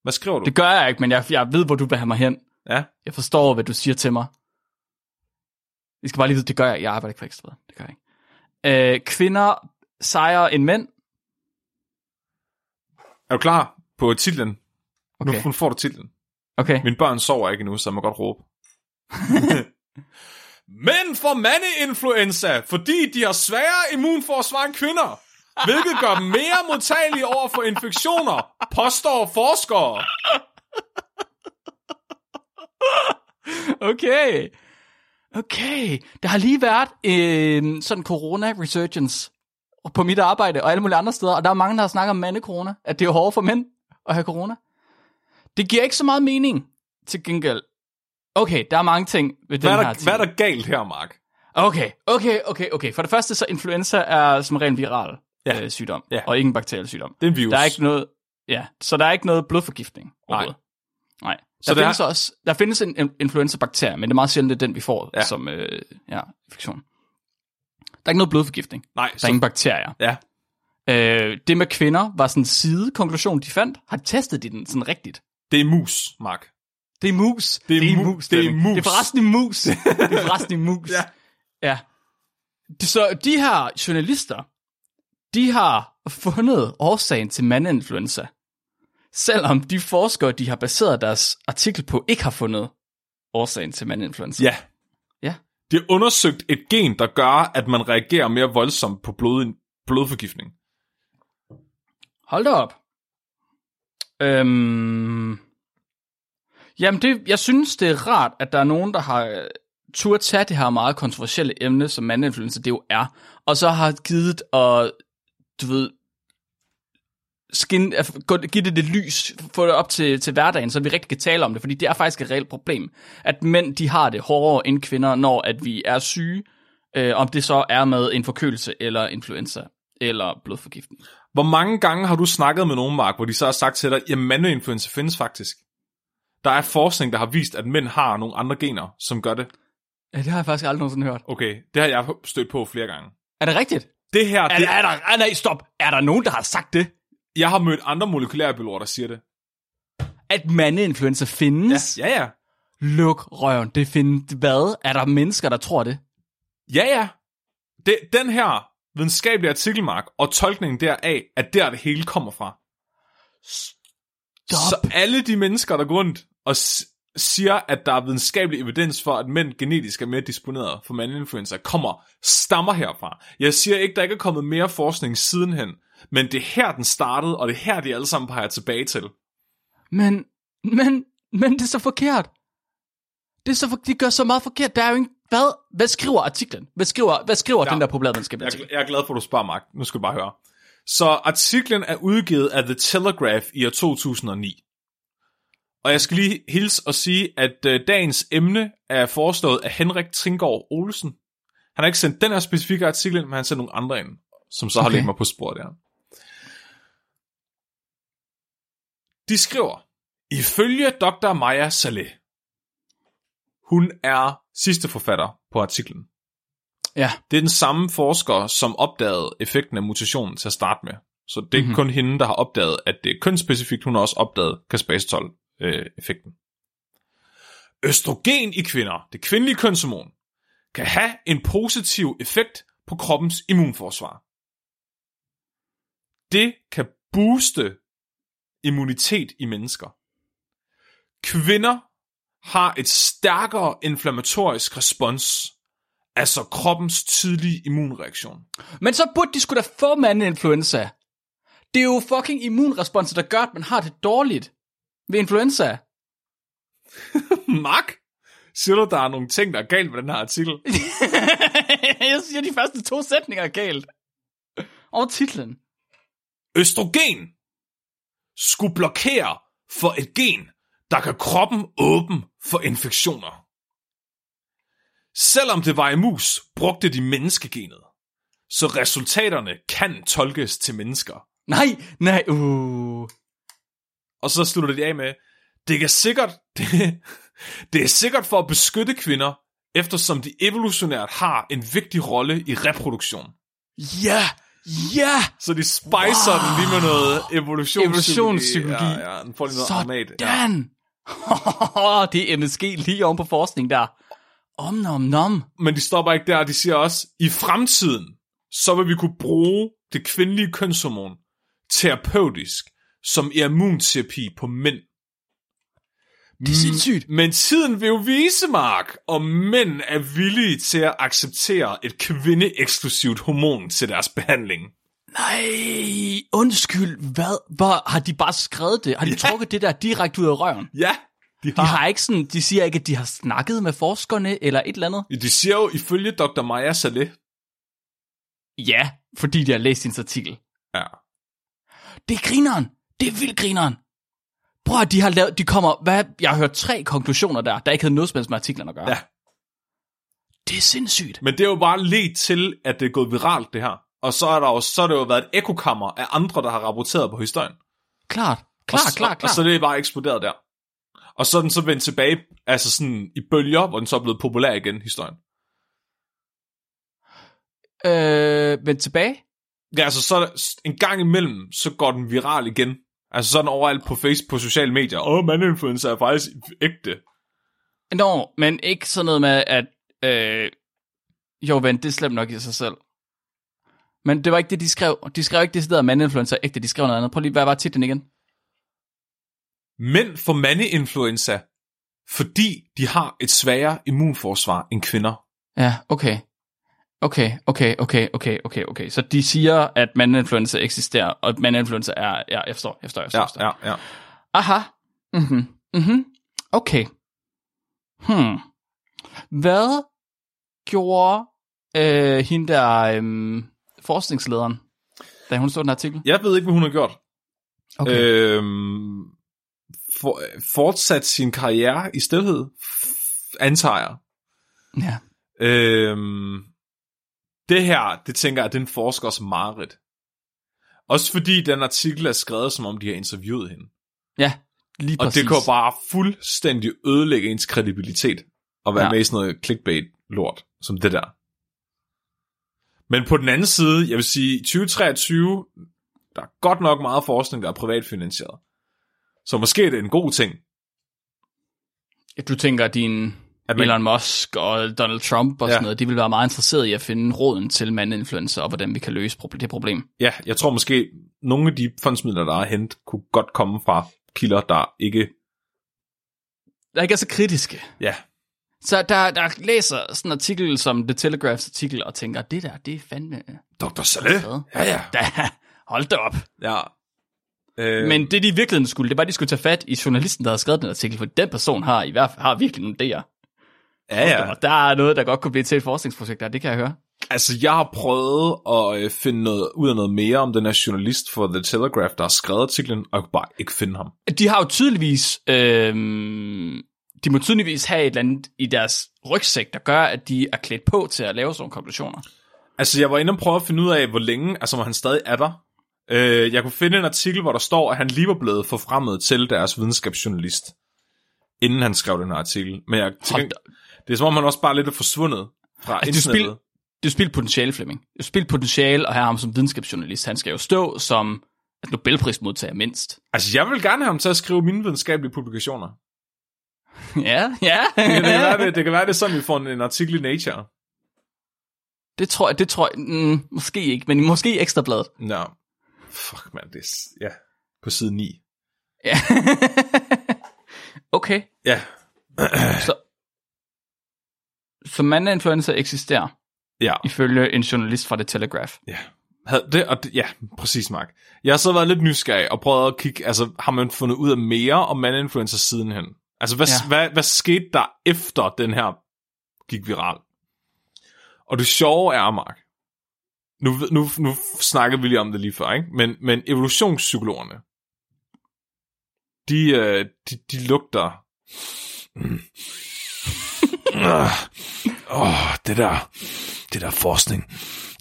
Hvad skriver du? Det gør jeg ikke, men jeg, jeg ved, hvor du vil have mig hen. Ja. Jeg forstår, hvad du siger til mig. I skal bare lige vide, det gør jeg. Jeg arbejder ikke for ekstra. Det gør jeg ikke. Øh, kvinder sejrer end mænd. Er du klar på titlen? Okay. Nu, nu får du titlen. Okay. Mine børn sover ikke endnu, så jeg må godt råbe. Mænd får mandeinfluenza, fordi de har sværere immunforsvar end kvinder, hvilket gør dem mere modtagelige over for infektioner, påstår forskere. Okay. Okay. Der har lige været øh, sådan corona-resurgence på mit arbejde og alle mulige andre steder, og der er mange, der har snakket om mandecorona, at det er hårdt for mænd at have corona. Det giver ikke så meget mening til gengæld. Okay, der er mange ting ved Hvad den er, her der, artikel. hvad er der galt her, Mark? Okay, okay, okay, okay. For det første, så influenza er som regel en viral ja. øh, sygdom, Ja. og ikke en bakteriel sygdom. Det er en virus. Der er ikke noget, ja, så der er ikke noget blodforgiftning overhovedet. Nej. Så Der det findes er- også, der findes en en influenza-bakterie, men det er meget sjældent, det er den, vi får Ja. som øh, ja, infektion. Der er ikke noget blodforgiftning. Nej, Der så, er ingen bakterier. ja. Øh, det med kvinder var sådan en sidekonklusion, de fandt. Har testet de den sådan rigtigt? det er mus, Mark. Det er mus. Det er en mu- det er mus. Det er forresten en mus. det er forresten en mus. Ja. ja. Det- Så de her journalister, de har fundet årsagen til mandinfluenza. Selvom de forskere, de har baseret deres artikel på, ikke har fundet årsagen til mandinfluenza. Ja. Ja. Det er undersøgt et gen, der gør, at man reagerer mere voldsomt på blod, blodforgiftning. Hold da op. Øhm... Jamen, det, jeg synes, det er rart, at der er nogen, der har øh, turde tage det her meget kontroversielle emne, som mandinfluenza det jo er, og så har givet og, du ved, skin, give det det lys, få det op til, til hverdagen, så vi rigtig kan tale om det, fordi det er faktisk et reelt problem, at mænd, de har det hårdere end kvinder, når at vi er syge, øh, om det så er med en forkølelse, eller influenza, eller blodforgiftning. Hvor mange gange har du snakket med nogen, Mark, hvor de så har sagt til dig, at mandeinfluenza findes faktisk? Der er forskning, der har vist, at mænd har nogle andre gener, som gør det. Ja, det har jeg faktisk aldrig nogensinde hørt. Okay, det har jeg stødt på flere gange. Er det rigtigt? Det her, Er, det, er der, ah, nej, stop. Er der nogen, der har sagt det? Jeg har mødt andre molekylærbiologer, der siger det. At mandeinfluenza findes? Ja, ja. Luk røven. Det findes. Hvad? Er der mennesker, der tror det? Ja, ja. Det, den her videnskabelige artikel, Mark, og tolkningen deraf, at der det hele kommer fra. Så alle de mennesker, der går rundt og siger, at der er videnskabelig evidens for, at mænd genetisk er mere disponeret for mandinfluenza, kommer, stammer herfra. Jeg siger ikke, der ikke er kommet mere forskning sidenhen, men det er her, den startede, og det er her, de alle sammen peger tilbage til. Men, men, men det er så forkert. Det er så for, de gør så meget forkert. Der er jo ikke, hvad, hvad skriver artiklen? Hvad skriver, hvad skriver ja. den der populærvidenskabelige Jeg, artikel? jeg er glad for, at du spørger, Mark. Nu skal du bare høre. Så artiklen er udgivet af The Telegraph i år 2009. Og jeg skal lige hilse og sige, at øh, dagens emne er foreslået af Henrik Tringård Olsen. Han har ikke sendt den her specifikke artikel, men han har sendt nogle andre ind, som så okay. har lægget mig på sporet der. De skriver, ifølge Dr. Maja Saleh, hun er sidste forfatter på artiklen. Ja, Det er den samme forsker, som opdagede effekten af mutationen til at starte med. Så det er Mhm. kun hende, der har opdaget, at det er kønsspecifikt. Hun har også opdaget caspase-12-effekten. Østrogen i kvinder, det kvindelige kønshormon, kan have en positiv effekt på kroppens immunforsvar. Det kan booste immunitet i mennesker. Kvinder har et stærkere inflammatorisk respons, altså kroppens tidlige immunreaktion. men så burde de skulle da få mandinfluenza. Det er jo fucking immunresponser, der gør, at man har det dårligt ved influenza. Mark, siger du, der er nogle ting, der er galt med den her artikel? jeg siger, de første to sætninger er galt. Og titlen. Østrogen skulle blokere for et gen, der kan kroppen åben for infektioner. Selvom det var i mus, brugte de menneskegenet. Så resultaterne kan tolkes til mennesker. Nej, nej, uh. Og så slutter de af med, det er sikkert, det, det er sikkert for at beskytte kvinder, eftersom de evolutionært har en vigtig rolle i reproduktion. Ja, ja. Så de spicer wow. den lige med noget evolutionspsykologi. Evolutionspsykologi. Ja, ja, den får lige noget aromat. Ja. Sådan. det er MSG lige oven på forskning der. Om nom nom. Men de stopper ikke der, de siger også, i fremtiden, så vil vi kunne bruge det kvindelige kønshormon terapeutisk som immunterapi på mænd. Det er sindssygt. Men tiden vil jo vise, Mark, om mænd er villige til at acceptere et kvindeeksklusivt hormon til deres behandling. Nej, undskyld, hvad? Hvor, har de bare skrevet det? Har de Ja. trukket det der direkte ud af røven? Ja, de De har ikke sådan, de siger ikke, at de har snakket med forskerne eller et eller andet. De siger jo ifølge Dr. Maja Saleh. Ja, fordi de har læst hendes artikel. Ja. Det er grineren. Det er vildt grineren. Prøv at de har lavet, de kommer, hvad, jeg har hørt tre konklusioner der, der ikke havde noget med artiklerne at gøre. Ja. Det er sindssygt. Men det er jo bare ledt til, at det er gået viralt, det her. Og så er der jo, så er det jo været et ekokammer af andre, der har rapporteret på historien. Klart, og, klart, så- klart, Og så klart. er det bare eksploderet der. Og så er den så vendt tilbage, altså sådan i bølger, hvor den så er blevet populær igen, historien. Øh, men tilbage. Ja, altså så en gang imellem, så går den viral igen. Altså sådan overalt på Facebook, på sociale medier. Åh, oh, mandinfluencer er faktisk ægte. Nå, men ikke sådan noget med, at, øh, jo ven, det er slemt nok i sig selv. Men det var ikke det, de skrev. De skrev ikke det, der mandinfluencer ægte, de skrev noget andet. Prøv lige, hvad var titlen igen? Mænd får mandeinfluenza, fordi de har et svagere immunforsvar end kvinder. Ja, okay. Okay, okay, okay, okay, okay, okay. Så de siger, at mandinfluenza eksisterer, og at mandinfluenza er... Ja, jeg forstår, jeg forstår, jeg forstår. forstår. ja, ja. Aha. Mhm. Mhm. Okay. Hmm. Hvad gjorde øh, hende der øh, forskningslederen, da hun stod den artikel? Jeg ved ikke, hvad hun har gjort. Okay. Øhm, for, fortsat sin karriere i stillhed, f- antager jeg. ja. Øhm, det her, det tænker jeg, det er en forskers mareridt. Også fordi den artikel er skrevet, som om de har interviewet hende. Ja, lige Og præcis. det kan bare fuldstændig ødelægge ens kredibilitet at være Ja. med i sådan noget clickbait-lort, som det der. Men på den anden side, jeg vil sige, i 2023, der er godt nok meget forskning, der er privatfinansieret. Så måske er det en god ting. Du tænker, at din At man, Elon Musk og Donald Trump og Ja. sådan noget, de vil være meget interesserede i at finde råden til mandinfluencer, og hvordan vi kan løse det problem. ja, jeg tror måske, nogle af de fondsmidler, der er hentet, kunne godt komme fra kilder, der ikke... Der ikke er så kritiske. Ja, Så der, der læser sådan en artikel som The Telegraphs artikel og tænker, det der, det er fandme... Dr. Hvad? Ja, ja. Da, hold da op. ja. Øh, Men det de i virkeligheden skulle, det var, at de skulle tage fat i journalisten, der havde skrevet den artikel, for den person har i hvert fald har virkelig nogle idéer. Ja, ja. Og der er noget, der godt kunne blive til et forskningsprojekt der, det kan jeg høre. Altså, jeg har prøvet at øh, finde noget, ud af noget mere om den her journalist for The Telegraph, der har skrevet artiklen, og jeg kunne bare ikke finde ham. De har jo tydeligvis, øh, de må tydeligvis have et eller andet i deres rygsæk, der gør, at de er klædt på til at lave sådan nogle konklusioner. Altså, jeg var inde og prøve at finde ud af, hvor længe, altså, hvor han stadig er der. Øh, jeg kunne finde en artikel, hvor der står, at han lige var blevet forfremmet til deres videnskabsjournalist, inden han skrev den her artikel. Men jeg, til gengæld, det er som om, han også bare lidt er forsvundet fra Altså, det er internettet. det er spildt potentiale, Flemming. Det er spildt potentiale at have ham som videnskabsjournalist. Han skal jo stå som at Nobelprismodtager mindst. Altså, jeg vil gerne have ham til at skrive mine videnskabelige publikationer. ja, ja. Det kan, være, det, det kan være, det er sådan, vi får en, en artikel i Nature. Det tror jeg, det tror jeg, mm, måske ikke, men måske Ekstrabladet. Nå. Fuck, man, det er... Ja, på side 9. Ja. okay, Ja, så, så mandeinfluenza eksisterer, ja. ifølge en journalist fra The Telegraph. Ja. Det, og det, ja, præcis, Mark. Jeg har så været lidt nysgerrig og prøvet at kigge, altså har man fundet ud af mere om mandinfluencer sidenhen? Altså, hvad, Ja. hvad, hvad skete der efter den her gik viral? Og det sjove er, Mark, nu, nu, nu snakkede vi lige om det lige før, ikke? Men, men evolutionspsykologerne, de, øh, de, de lugter... Mm. Åh, oh, det der, det der forskning,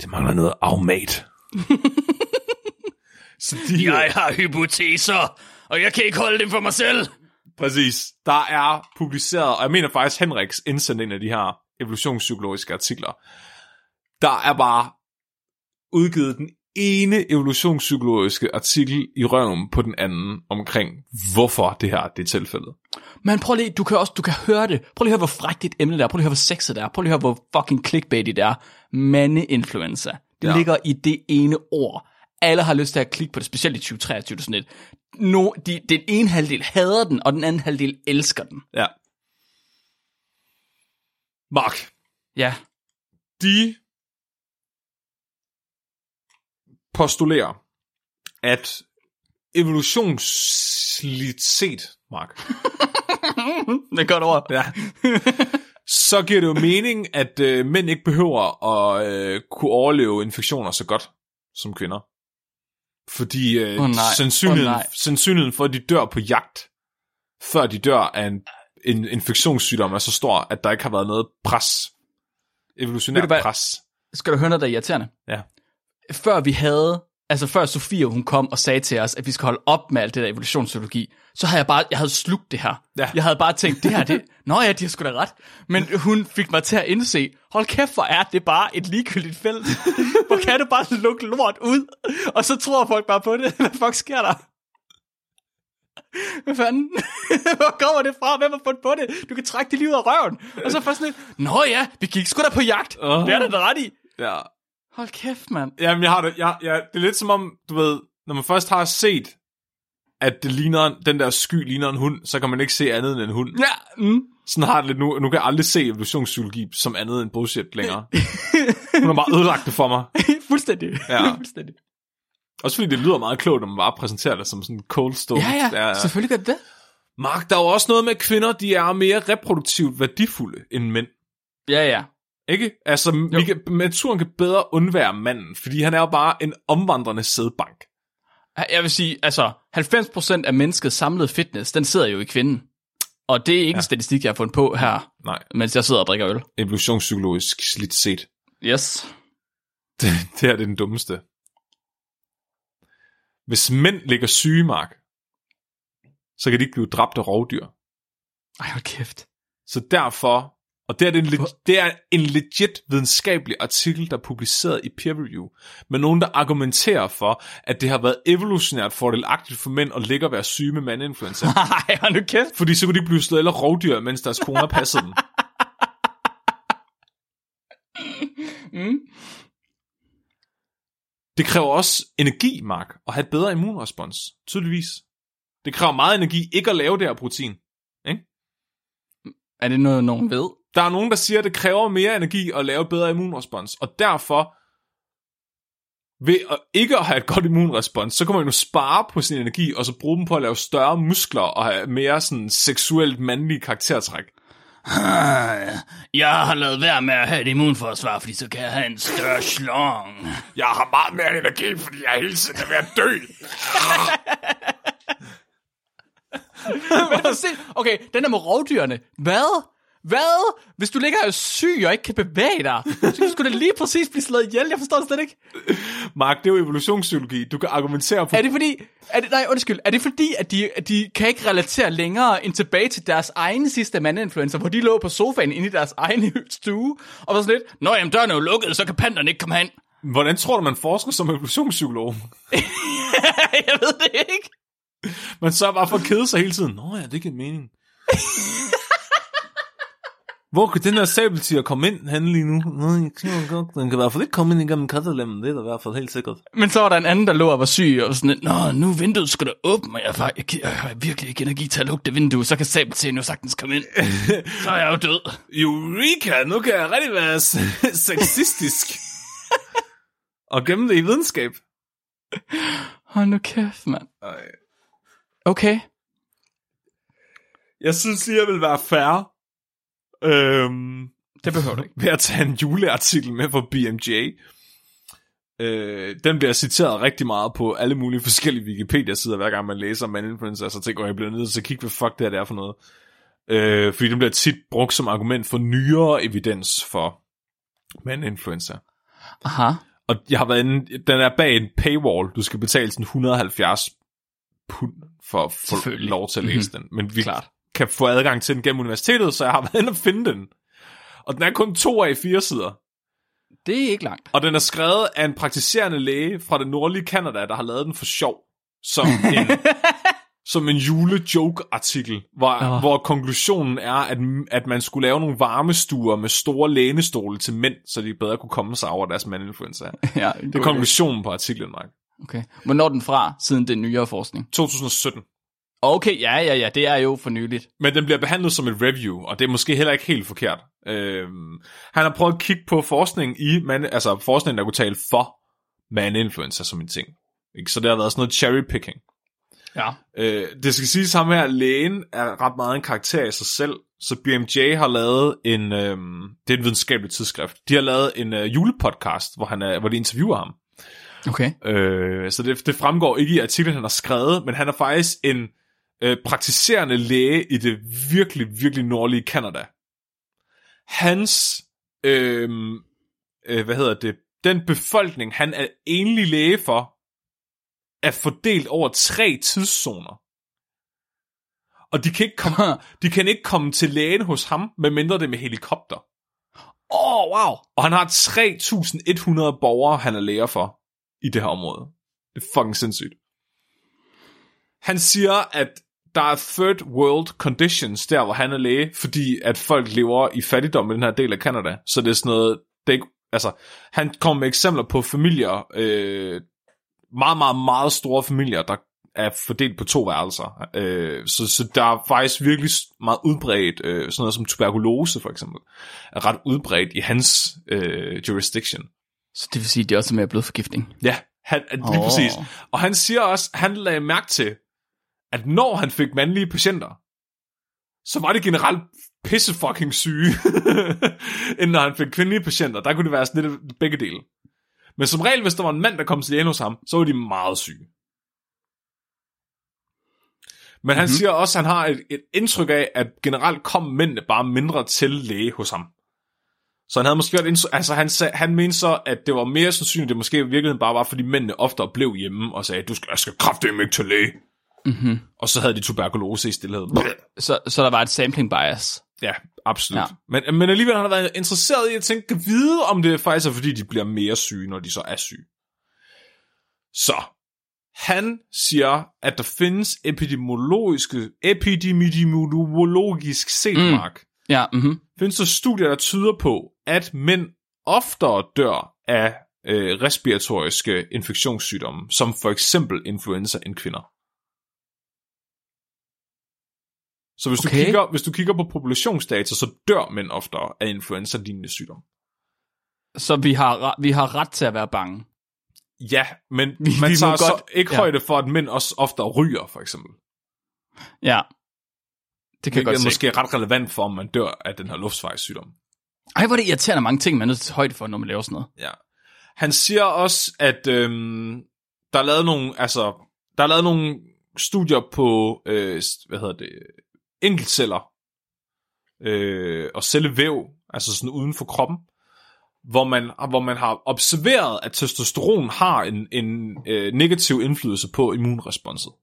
det mangler noget afmat. Så de, har hypoteser, og jeg kan ikke holde dem for mig selv. Præcis. Der er publiceret, og jeg mener faktisk, Henriks indsendte en af de her evolutionspsykologiske artikler. Der er bare udgivet den ene evolutionspsykologiske artikel i røven på den anden omkring, hvorfor det her det er tilfældet. Men prøv lige, du kan også, du kan høre det. Prøv lige at høre, hvor frækt et emne det er. Prøv lige at høre, hvor sexet det er. Prøv lige at høre, hvor fucking clickbait det er. Mandeinfluenza. Det Ja. ligger i det ene ord. Alle har lyst til at klikke på det, specielt i 2023. Sådan et. No, de, den ene halvdel hader den, og den anden halvdel elsker den. Ja. Mark, Ja. de postulerer, at evolutionsligt set, Mark, det er godt ord. ja, så giver det jo mening, at øh, mænd ikke behøver at øh, kunne overleve infektioner så godt som kvinder. Fordi øh, Åh, nej. sandsynligheden, Åh, nej. sandsynligheden for, at de dør på jagt, før de dør af en, en infektionssygdom, er så stor, at der ikke har været noget pres. Evolutionært pres. Skal du høre noget, der er irriterende? Ja. Før vi havde, altså før Sofie hun kom og sagde til os, at vi skal holde op med alt det der evolutionspsykologi, så havde jeg bare, jeg havde slugt det her. Ja. Jeg havde bare tænkt, det her, det, nå ja, de har sgu da ret. Men hun fik mig til at indse, hold kæft, hvor er det bare et ligegyldigt felt. hvor kan du bare lukke lort ud? Og så tror folk bare på det. Hvad fuck sker der? Hvad fanden? Hvor kommer det fra? Hvem har fundet på det? Du kan trække det lige ud af røven. Og så først lidt, nå ja, vi gik sgu da på jagt. Åh. Det er der da ret i. Ja. Hold kæft, mand. Jamen, jeg har det. Jeg, jeg, det er lidt som om, du ved, når man først har set, at det ligner, en- den der sky ligner en hund, så kan man ikke se andet end en hund. Ja, mm. Sådan har det lidt nu. Nu kan jeg aldrig se evolutionspsykologi som andet end bullshit længere. Hun har bare ødelagt det for mig. fuldstændig. Ja. fuldstændig. Også fordi det lyder meget klogt, når man bare præsenterer det som sådan en cold stone. Ja, ja, ja, selvfølgelig gør det det. Mark, der er jo også noget med, at kvinder de er mere reproduktivt værdifulde end mænd. Ja, ja. Ikke? Altså, vi kan, naturen kan bedre undvære manden, fordi han er jo bare en omvandrende sædbank. Jeg vil sige, altså, 90% af menneskets samlede fitness, den sidder jo i kvinden. Og det er ikke ja. en statistik, jeg har fundet på her, Nej, mens jeg sidder og drikker øl. evolutionspsykologisk slidt set. Yes. Det, det her det er den dummeste. Hvis mænd ligger syge, Mark, så kan de ikke blive dræbt af rovdyr. Ej, hold kæft. Så derfor, og det er, en, leg- det er en legit videnskabelig artikel, der er publiceret i peer review, med nogen, der argumenterer for, at det har været evolutionært fordelagtigt for mænd at ligge og være syge med mandinfluenza. Ej, hold nu kæft. fordi så kunne de ikke blive slået eller rovdyr, mens deres koner passede dem. Mm. Det kræver også energi, Mark, at have et bedre immunrespons, tydeligvis. Det kræver meget energi ikke at lave det her protein. Er det noget, nogen ved? Der er nogen, der siger, at det kræver mere energi at lave bedre immunrespons, og derfor, ved at ikke at have et godt immunrespons, så kan man jo spare på sin energi, og så bruge dem på at lave større muskler og have mere sådan seksuelt mandlige karaktertræk. Jeg har lavet være med at have et immunforsvar, fordi så kan jeg have en større slong. Jeg har meget mere energi, fordi jeg hele tiden er ved at dø. Men se, okay, den der med rovdyrene. Hvad? Hvad? Hvis du ligger og syg og ikke kan bevæge dig, så skulle det lige præcis blive slået ihjel. Jeg forstår det slet ikke. Mark, det er jo evolutionspsykologi. Du kan argumentere for... Er det fordi, er det, nej, undskyld, er det fordi, at de, at de kan ikke relatere længere end tilbage til deres egne sidste mandinfluencer, hvor de lå på sofaen inde i deres egen stue, og var sådan lidt, Nå, jamen, døren er jo lukket, så kan panderne ikke komme hen. Hvordan tror du, man forsker som evolutionspsykolog? jeg ved det ikke. Man så bare for at kede sig hele tiden. Nå ja, det giver mening. Hvor kan den her sabeltiger komme ind hen lige nu? Nå, jeg tror godt, den kan i hvert fald ikke komme ind igennem kattelemmen. Det er da i hvert fald helt sikkert. Men så var der en anden, der lå og var syg, og var sådan lidt, Nå, nu er vinduet skal da åbne, og jeg, har, jeg, jeg har virkelig ikke energi til at lukke det vindue, så kan sabeltien jo sagtens komme ind. så er jeg jo død. Eureka, nu kan jeg rigtig være sexistisk. og gemme det i videnskab. Hold nu kæft, mand. Okay. Jeg synes lige, jeg vil være færre. Øhm, Det behøver du ikke. ved at tage en juleartikel med fra BMJ. Øh, den bliver citeret rigtig meget på alle mulige forskellige Wikipedia-sider, hver gang man læser om influencer, så tænker jeg, jeg bliver nødt til at kigge, hvad fuck det her det er for noget. Øh, fordi den bliver tit brugt som argument for nyere evidens for mandinfluencer. Aha. Og jeg har været inde, den er bag en paywall, du skal betale sådan 170 pund for at få Selvfølgelig. lov til at læse Mhm. den. Men vi Klart. Kan få adgang til den gennem universitetet, så jeg har været inde og finde den. Og den er kun to af fire sider. Det er ikke langt. Og den er skrevet af en praktiserende læge fra det nordlige Kanada, der har lavet den for sjov. Som en, som en jule-joke-artikel, hvor, Nå. hvor konklusionen er, at, at man skulle lave nogle varmestuer med store lænestole til mænd, så de bedre kunne komme sig over deres mandinfluenza. ja, Det er konklusionen på artiklen, Mark. Okay. Hvornår er den fra, siden er nyere forskning? 2017. Okay, ja, ja, ja, det er jo for nyligt. Men den bliver behandlet som et review, og det er måske heller ikke helt forkert. Øhm, han har prøvet at kigge på forskning i, man, altså forskning, der kunne tale for mandinfluenza som en ting. Ikke? Så det har været sådan noget cherry picking. Ja. Øh, det skal siges ham her, lægen er ret meget en karakter i sig selv, så BMJ har lavet en, øhm, det er et videnskabeligt tidsskrift, de har lavet en øh, julepodcast, hvor, han er, hvor de interviewer ham. Okay. Øh, så det, det fremgår ikke i artiklen, han har skrevet, men han er faktisk en øh, praktiserende læge i det virkelig, virkelig nordlige Kanada. Hans, øh, øh, hvad hedder det, den befolkning, han er enlig læge for, er fordelt over tre tidszoner. Og de kan ikke komme, de kan ikke komme til lægen hos ham, medmindre det er med helikopter. Åh, oh, wow. Og han har 3.100 borgere, han er læger for i det her område. Det er fucking sindssygt. Han siger, at der er third world conditions, der hvor han er læge, fordi at folk lever i fattigdom i den her del af Canada. Så det er sådan noget, det er ikke, altså, han kommer med eksempler på familier, øh, meget, meget, meget store familier, der er fordelt på to værelser. Øh, så, så der er faktisk virkelig meget udbredt, øh, sådan noget som tuberkulose for eksempel, er ret udbredt i hans øh, jurisdiction. Så det vil sige, at det også er mere blodforgiftning. Ja, han, lige oh. præcis. Og han siger også, han lagde mærke til, at når han fik mandlige patienter, så var det generelt pisse fucking syge, end når han fik kvindelige patienter. Der kunne det være sådan lidt begge dele. Men som regel, hvis der var en mand, der kom til lægen hos ham, så var de meget syge. Men han Mhm. siger også, at han har et, et indtryk af, at generelt kom mændene bare mindre til læge hos ham. Så han havde måske godt indtryk, altså han, sag, han mente så, at det var mere sandsynligt, at det måske i virkeligheden bare var, fordi mændene oftere blev hjemme og sagde, du skal, jeg skal kraftedeme ikke til læge. Mm-hmm. Og så havde de tuberkulose i stillhed. Så, så der var et sampling bias. Ja, absolut. Ja. Men, men alligevel har han været interesseret i at tænke, kan vide, om det faktisk er, fordi de bliver mere syge, når de så er syge. Så, han siger, at der findes epidemiologiske, epidemiologisk set, mm. Mark, Ja, mm-hmm. findes der studier, der tyder på, at mænd oftere dør af øh, respiratoriske infektionssygdomme, som for eksempel influenza end kvinder. Så hvis, Okay. du kigger, hvis du kigger på populationsdata, så dør mænd oftere af influenza-lignende sygdomme. Så vi har, vi har ret til at være bange. Ja, men Vi- man vi tager så godt- ikke ja. højde for, at mænd også oftere ryger, for eksempel. Ja. Det kan jeg Hvilket godt er se. måske ret relevant for, om man dør af den her luftvejssygdom. Ej, hvor er det irriterende mange ting, man er nødt til højde for, når man laver sådan noget. Ja. Han siger også, at øhm, der er lavet nogle, altså, der er lavet nogle studier på, øh, hvad hedder det, enkeltceller øh, og cellevæv, altså sådan uden for kroppen, hvor man, hvor man har observeret, at testosteron har en, en øh, negativ indflydelse på immunresponset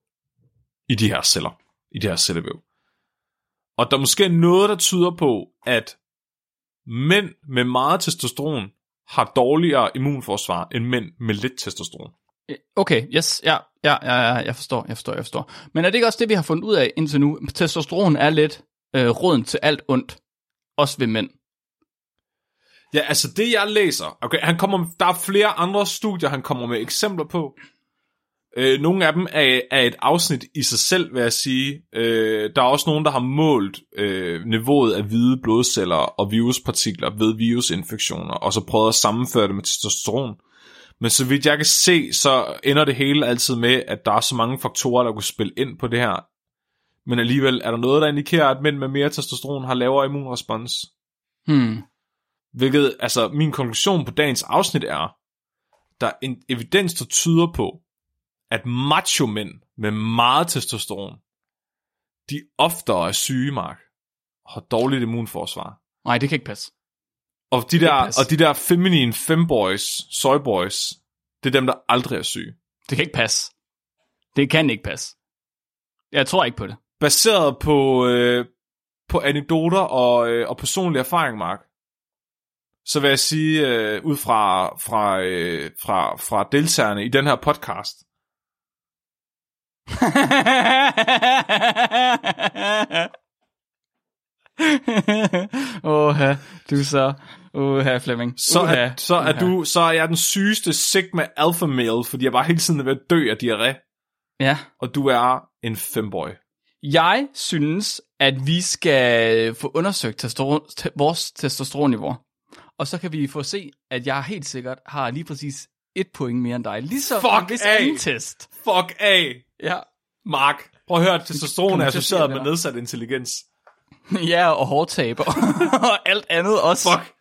i de her celler, i de her cellevæv. Og der er måske noget, der tyder på, at mænd med meget testosteron har dårligere immunforsvar end mænd med lidt testosteron. Øh, okay, yes, ja, ja, ja, ja, jeg forstår, jeg forstår, jeg forstår. Men er det ikke også det, vi har fundet ud af indtil nu? Testosteron er lidt øh, råden til alt ondt, også ved mænd. Ja, altså det jeg læser, okay, han kommer, der er flere andre studier, han kommer med eksempler på. Øh, nogle af dem er, er et afsnit i sig selv, vil jeg sige. Øh, der er også nogen, der har målt øh, niveauet af hvide blodceller og viruspartikler ved virusinfektioner, og så prøvet at sammenføre det med testosteron. Men så vidt jeg kan se, så ender det hele altid med, at der er så mange faktorer, der kunne spille ind på det her. Men alligevel er der noget, der indikerer, at mænd med mere testosteron har lavere immunrespons. Hmm. Hvilket, altså, min konklusion på dagens afsnit er, der er en evidens, der tyder på, at macho-mænd med meget testosteron, de oftere er syge, Mark, og har dårligt immunforsvar. Nej, det kan ikke passe. Og de der, og de der feminine femboys, soyboys, det er dem, der aldrig er syge. Det kan ikke passe. Det kan ikke passe. Jeg tror ikke på det. Baseret på, øh, på anekdoter og, øh, og personlig erfaring, Mark, så vil jeg sige, øh, ud fra, fra, øh, fra, fra deltagerne i den her podcast, Åh, du er så... Åh, Flemming. så, Uha, er, så, er uha. du, så er jeg den sygeste Sigma Alpha Male, fordi jeg bare hele tiden er ved at dø af diarré, Ja. og du er en femboy. Jeg synes, at vi skal få undersøgt testosteron, te, vores testosteronniveau. Og så kan vi få se, at jeg helt sikkert har lige præcis et point mere end dig. Ligesom Fuck en vis af! test. Fuck af, Ja. Mark. Prøv at høre, at testosteron er associeret med nedsat intelligens. ja, og hårdtab og og alt andet også. Fuck.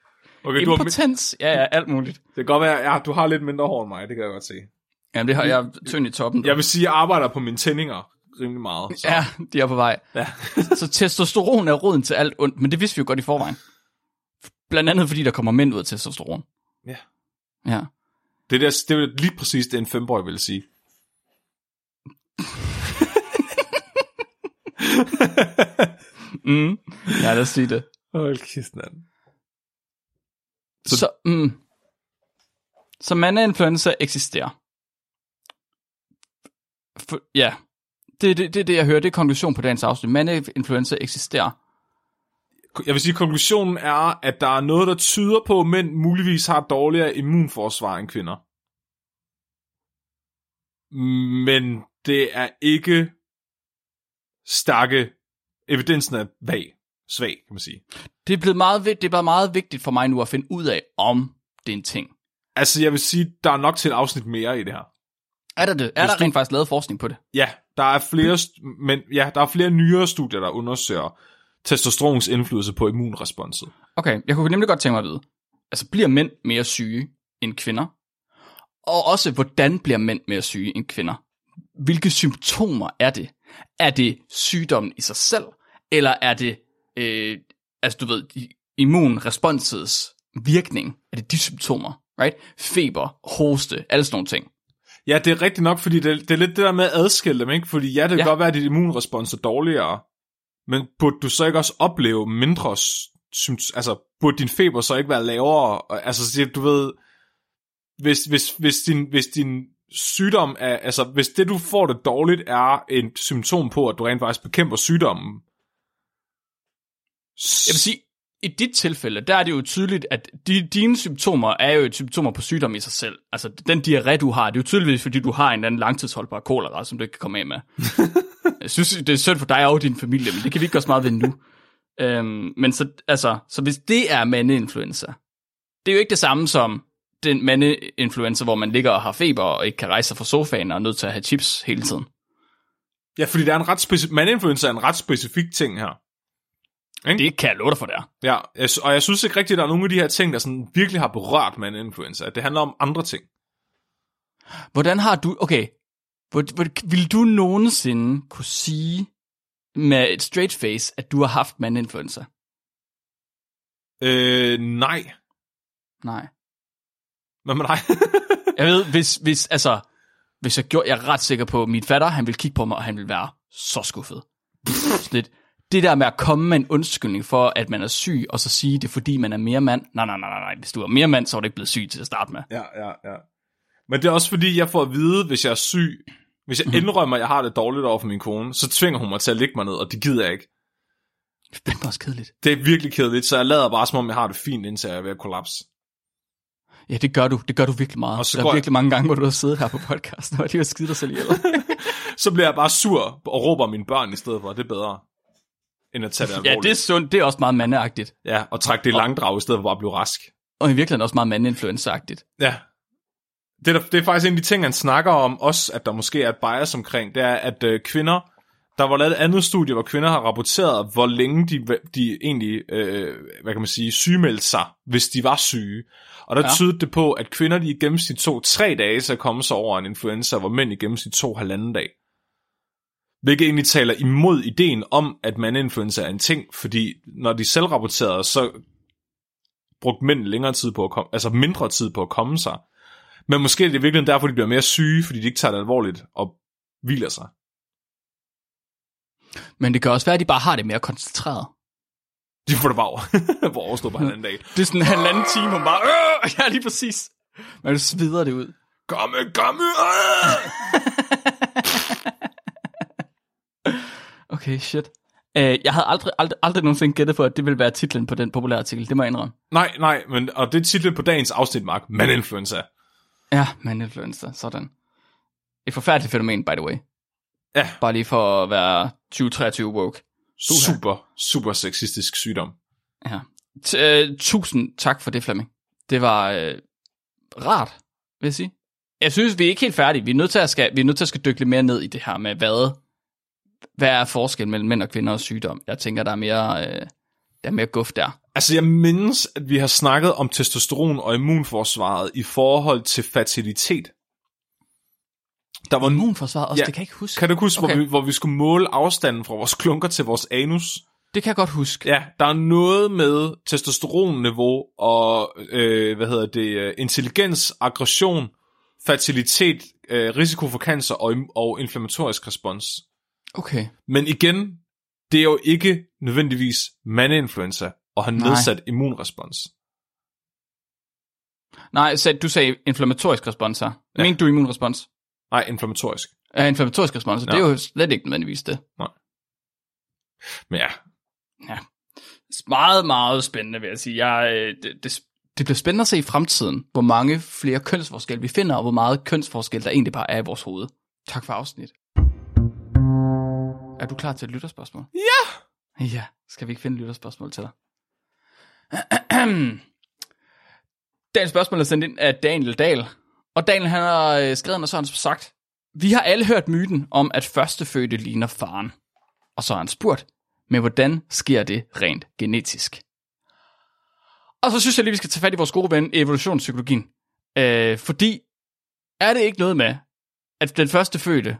Okay, du har, det Impotens. Ja, ja, alt muligt. kan godt være, ja, du har lidt mindre hår end mig, det kan jeg godt se. Jamen, det har jeg tynd i toppen. Jeg vil sige, at jeg arbejder på mine tændinger rimelig meget. Så. Ja, de er på vej. Ja. så testosteron er roden til alt ondt, men det vidste vi jo godt i forvejen. Blandt andet fordi der kommer mænd ud af testosteron. Ja. Ja. Det, der, det er lige præcis det, en femboy vil sige. Mm. Ja, lad os sige det. Hold kæft, mand. Så, så, mm, så mandeinfluenza eksisterer. For, ja, det er det, det, det, jeg hører. Det er konklusion på dagens afsnit. Mandeinfluenza eksisterer. Jeg vil sige, at konklusionen er, at der er noget, der tyder på, at mænd muligvis har dårligere immunforsvar end kvinder. Men det er ikke stærke. Evidensen er vag. Svag, kan man sige. Det er blevet meget, det er bare meget vigtigt for mig nu at finde ud af, om det er en ting. Altså, jeg vil sige, der er nok til et afsnit mere i det her. Er der det? Er Hvis der du- rent faktisk lavet forskning på det? Ja, der er flere, men ja, der er flere nyere studier, der undersøger testosterons indflydelse på immunresponset. Okay, jeg kunne nemlig godt tænke mig at vide. Altså, bliver mænd mere syge end kvinder? Og også, hvordan bliver mænd mere syge end kvinder? Hvilke symptomer er det? Er det sygdommen i sig selv? Eller er det, øh, altså du ved, immunresponsets virkning? Er det de symptomer? Right? Feber, hoste, alle sådan nogle ting. Ja, det er rigtigt nok, fordi det, det er lidt det der med at adskille dem, ikke? Fordi ja, det kan Ja. godt være, at dit immunrespons er dårligere, men burde du så ikke også opleve mindre? Altså, burde din feber så ikke være lavere? Og- Altså, så du ved, hvis, hvis, hvis, din, hvis din sygdom er, altså, hvis det du får det dårligt er et symptom på, at du rent faktisk bekæmper sygdommen. Jeg vil sige, i dit tilfælde, der er det jo tydeligt, at de, dine symptomer er jo et symptomer på sygdom i sig selv. Altså, den diarré, du har, det er jo tydeligvis, fordi du har en eller anden langtidsholdbar kolera, som du ikke kan komme af med. jeg synes, det er synd for dig og din familie, men det kan vi ikke gøre så meget ved nu. Øhm, men så, altså, så hvis det er mandeinfluenza, det er jo ikke det samme som den mandeinfluenza, hvor man ligger og har feber og ikke kan rejse sig fra sofaen og er nødt til at have chips hele tiden. Ja, fordi der er en ret specifik... Mandinfluenza er en ret specifik ting her. Det kan jeg love dig for, der. Ja, og jeg synes ikke rigtigt, at der er nogle af de her ting, der sådan virkelig har berørt mandinfluenza. Det handler om andre ting. Hvordan har du... Okay, hvor, hvor, vil du nogensinde kunne sige med et straight face, at du har haft mandinfluenza? Øh, nej. Nej. Hvad med dig? Jeg ved, hvis, hvis, altså, hvis jeg gjorde, jeg er ret sikker på, at min fatter, han vil kigge på mig, og han vil være så skuffet. Sådan lidt, det der med at komme med en undskyldning for, at man er syg, og så sige det, fordi man er mere mand. Nej, nej, nej, nej. Hvis du er mere mand, så er du ikke blevet syg til at starte med. ja, ja, ja. Men det er også fordi, jeg får at vide, hvis jeg er syg, hvis jeg indrømmer, at jeg har det dårligt over for min kone, så tvinger hun mig til at ligge mig ned, og det gider jeg ikke. Det er også kedeligt. Det er virkelig kedeligt, så jeg lader bare, som om jeg har det fint, indtil jeg er ved at kollapse. Ja, det gør du. Det gør du virkelig meget. Og så der er jeg- virkelig mange gange, hvor du har siddet her på podcasten, og de har skidt dig selv ihjel. Så bliver jeg bare sur og råber mine børn i stedet for. Det er bedre, end at tage det alvorligt. ja, det er sundt. Det er også meget mandeagtigt. Ja, og trække det i langdrag i stedet for bare at blive rask. Og i virkeligheden også meget mandeinfluenza-agtigt. Ja. Det er, det er faktisk en af de ting, han snakker om, også at der måske er et bias omkring, det er, at øh, kvinder, der var lavet et andet studie, hvor kvinder har rapporteret, hvor længe de, de egentlig, øh, hvad kan man sige, sygemeldte sig, hvis de var syge. Og der Ja. ja. tydede det på, at kvinder de i gennemsnit tog tre dage til at komme sig over en influenza, hvor mænd i gennemsnit tog halvanden dag. Hvilket egentlig taler imod ideen om, at mandinfluenza er en ting, fordi når de selv rapporterede, så brugte mænd længere tid på at komme, altså mindre tid på at komme sig. Men måske er det virkelig derfor, de bliver mere syge, fordi de ikke tager det alvorligt og hviler sig. Men det kan også være, at de bare har det mere koncentreret. De får det bare hvor på halvanden dag. Det er sådan en halvanden time, man bare... Øh, ja, lige præcis. Men du svider det ud. Komme, komme! Øh! Okay, shit. Uh, jeg havde aldrig, aldrig, aldrig nogensinde gættet på, at det ville være titlen på den populære artikel. Det må jeg indrømme. Nej, nej, men, og det er titlen på dagens afsnit, Mark. Mandinfluenza. Ja, mandinfluenza. Sådan. Et forfærdeligt fænomen, by the way. Ja. Bare lige for at være 2023 woke. Super, super sexistisk sygdom. Ja. T- uh, tusind tak for det, Flemming. Det var uh, rart, vil jeg sige. Jeg synes, vi er ikke helt færdige. Vi er nødt til at, skal, vi er nødt til at skal dykke lidt mere ned i det her med, hvad, hvad er forskellen mellem mænd og kvinder og sygdom. Jeg tænker, der er mere, uh, der er mere guf der. Altså, jeg mindes, at vi har snakket om testosteron og immunforsvaret i forhold til fertilitet. Der var. Immunforsvaret også, Ja. det kan jeg ikke huske. Kan du huske, Okay. okay. hvor, vi, hvor vi skulle måle afstanden fra vores klunker til vores anus? Det kan jeg godt huske. Ja, der er noget med testosteronniveau og, øh, hvad hedder det, øh, intelligens, aggression, fertilitet, øh, risiko for cancer og, og inflammatorisk respons. Okay. Men igen, det er jo ikke nødvendigvis mandeinfluenza og har Nej. nedsat immunrespons. Nej, så du sagde inflammatorisk respons her. Ja. Ja. Mente du immunrespons? Nej, inflammatorisk. Ja, inflammatorisk respons, ja. det er jo slet ikke nødvendigvis det. Men ja, Meget, meget spændende, vil jeg sige. Jeg, øh, det, det, det bliver spændende at se i fremtiden, hvor mange flere kønsforskelle vi finder, og hvor meget kønsforskel der egentlig bare er i vores hoved. Tak for afsnit. Er du klar til et lytterspørgsmål? Ja! Ja, skal vi ikke finde et lytterspørgsmål til dig? Dagens spørgsmål er sendt ind af Daniel Dahl. Og Daniel han har øh, skrevet, og så har han sagt, vi har alle hørt myten om, at førstefødte ligner faren. Og så har han spurgt, men hvordan sker det rent genetisk? Og så synes jeg lige, vi skal tage fat i vores gode ven, evolutionspsykologien. Øh, fordi, er det ikke noget med, at den første fødte,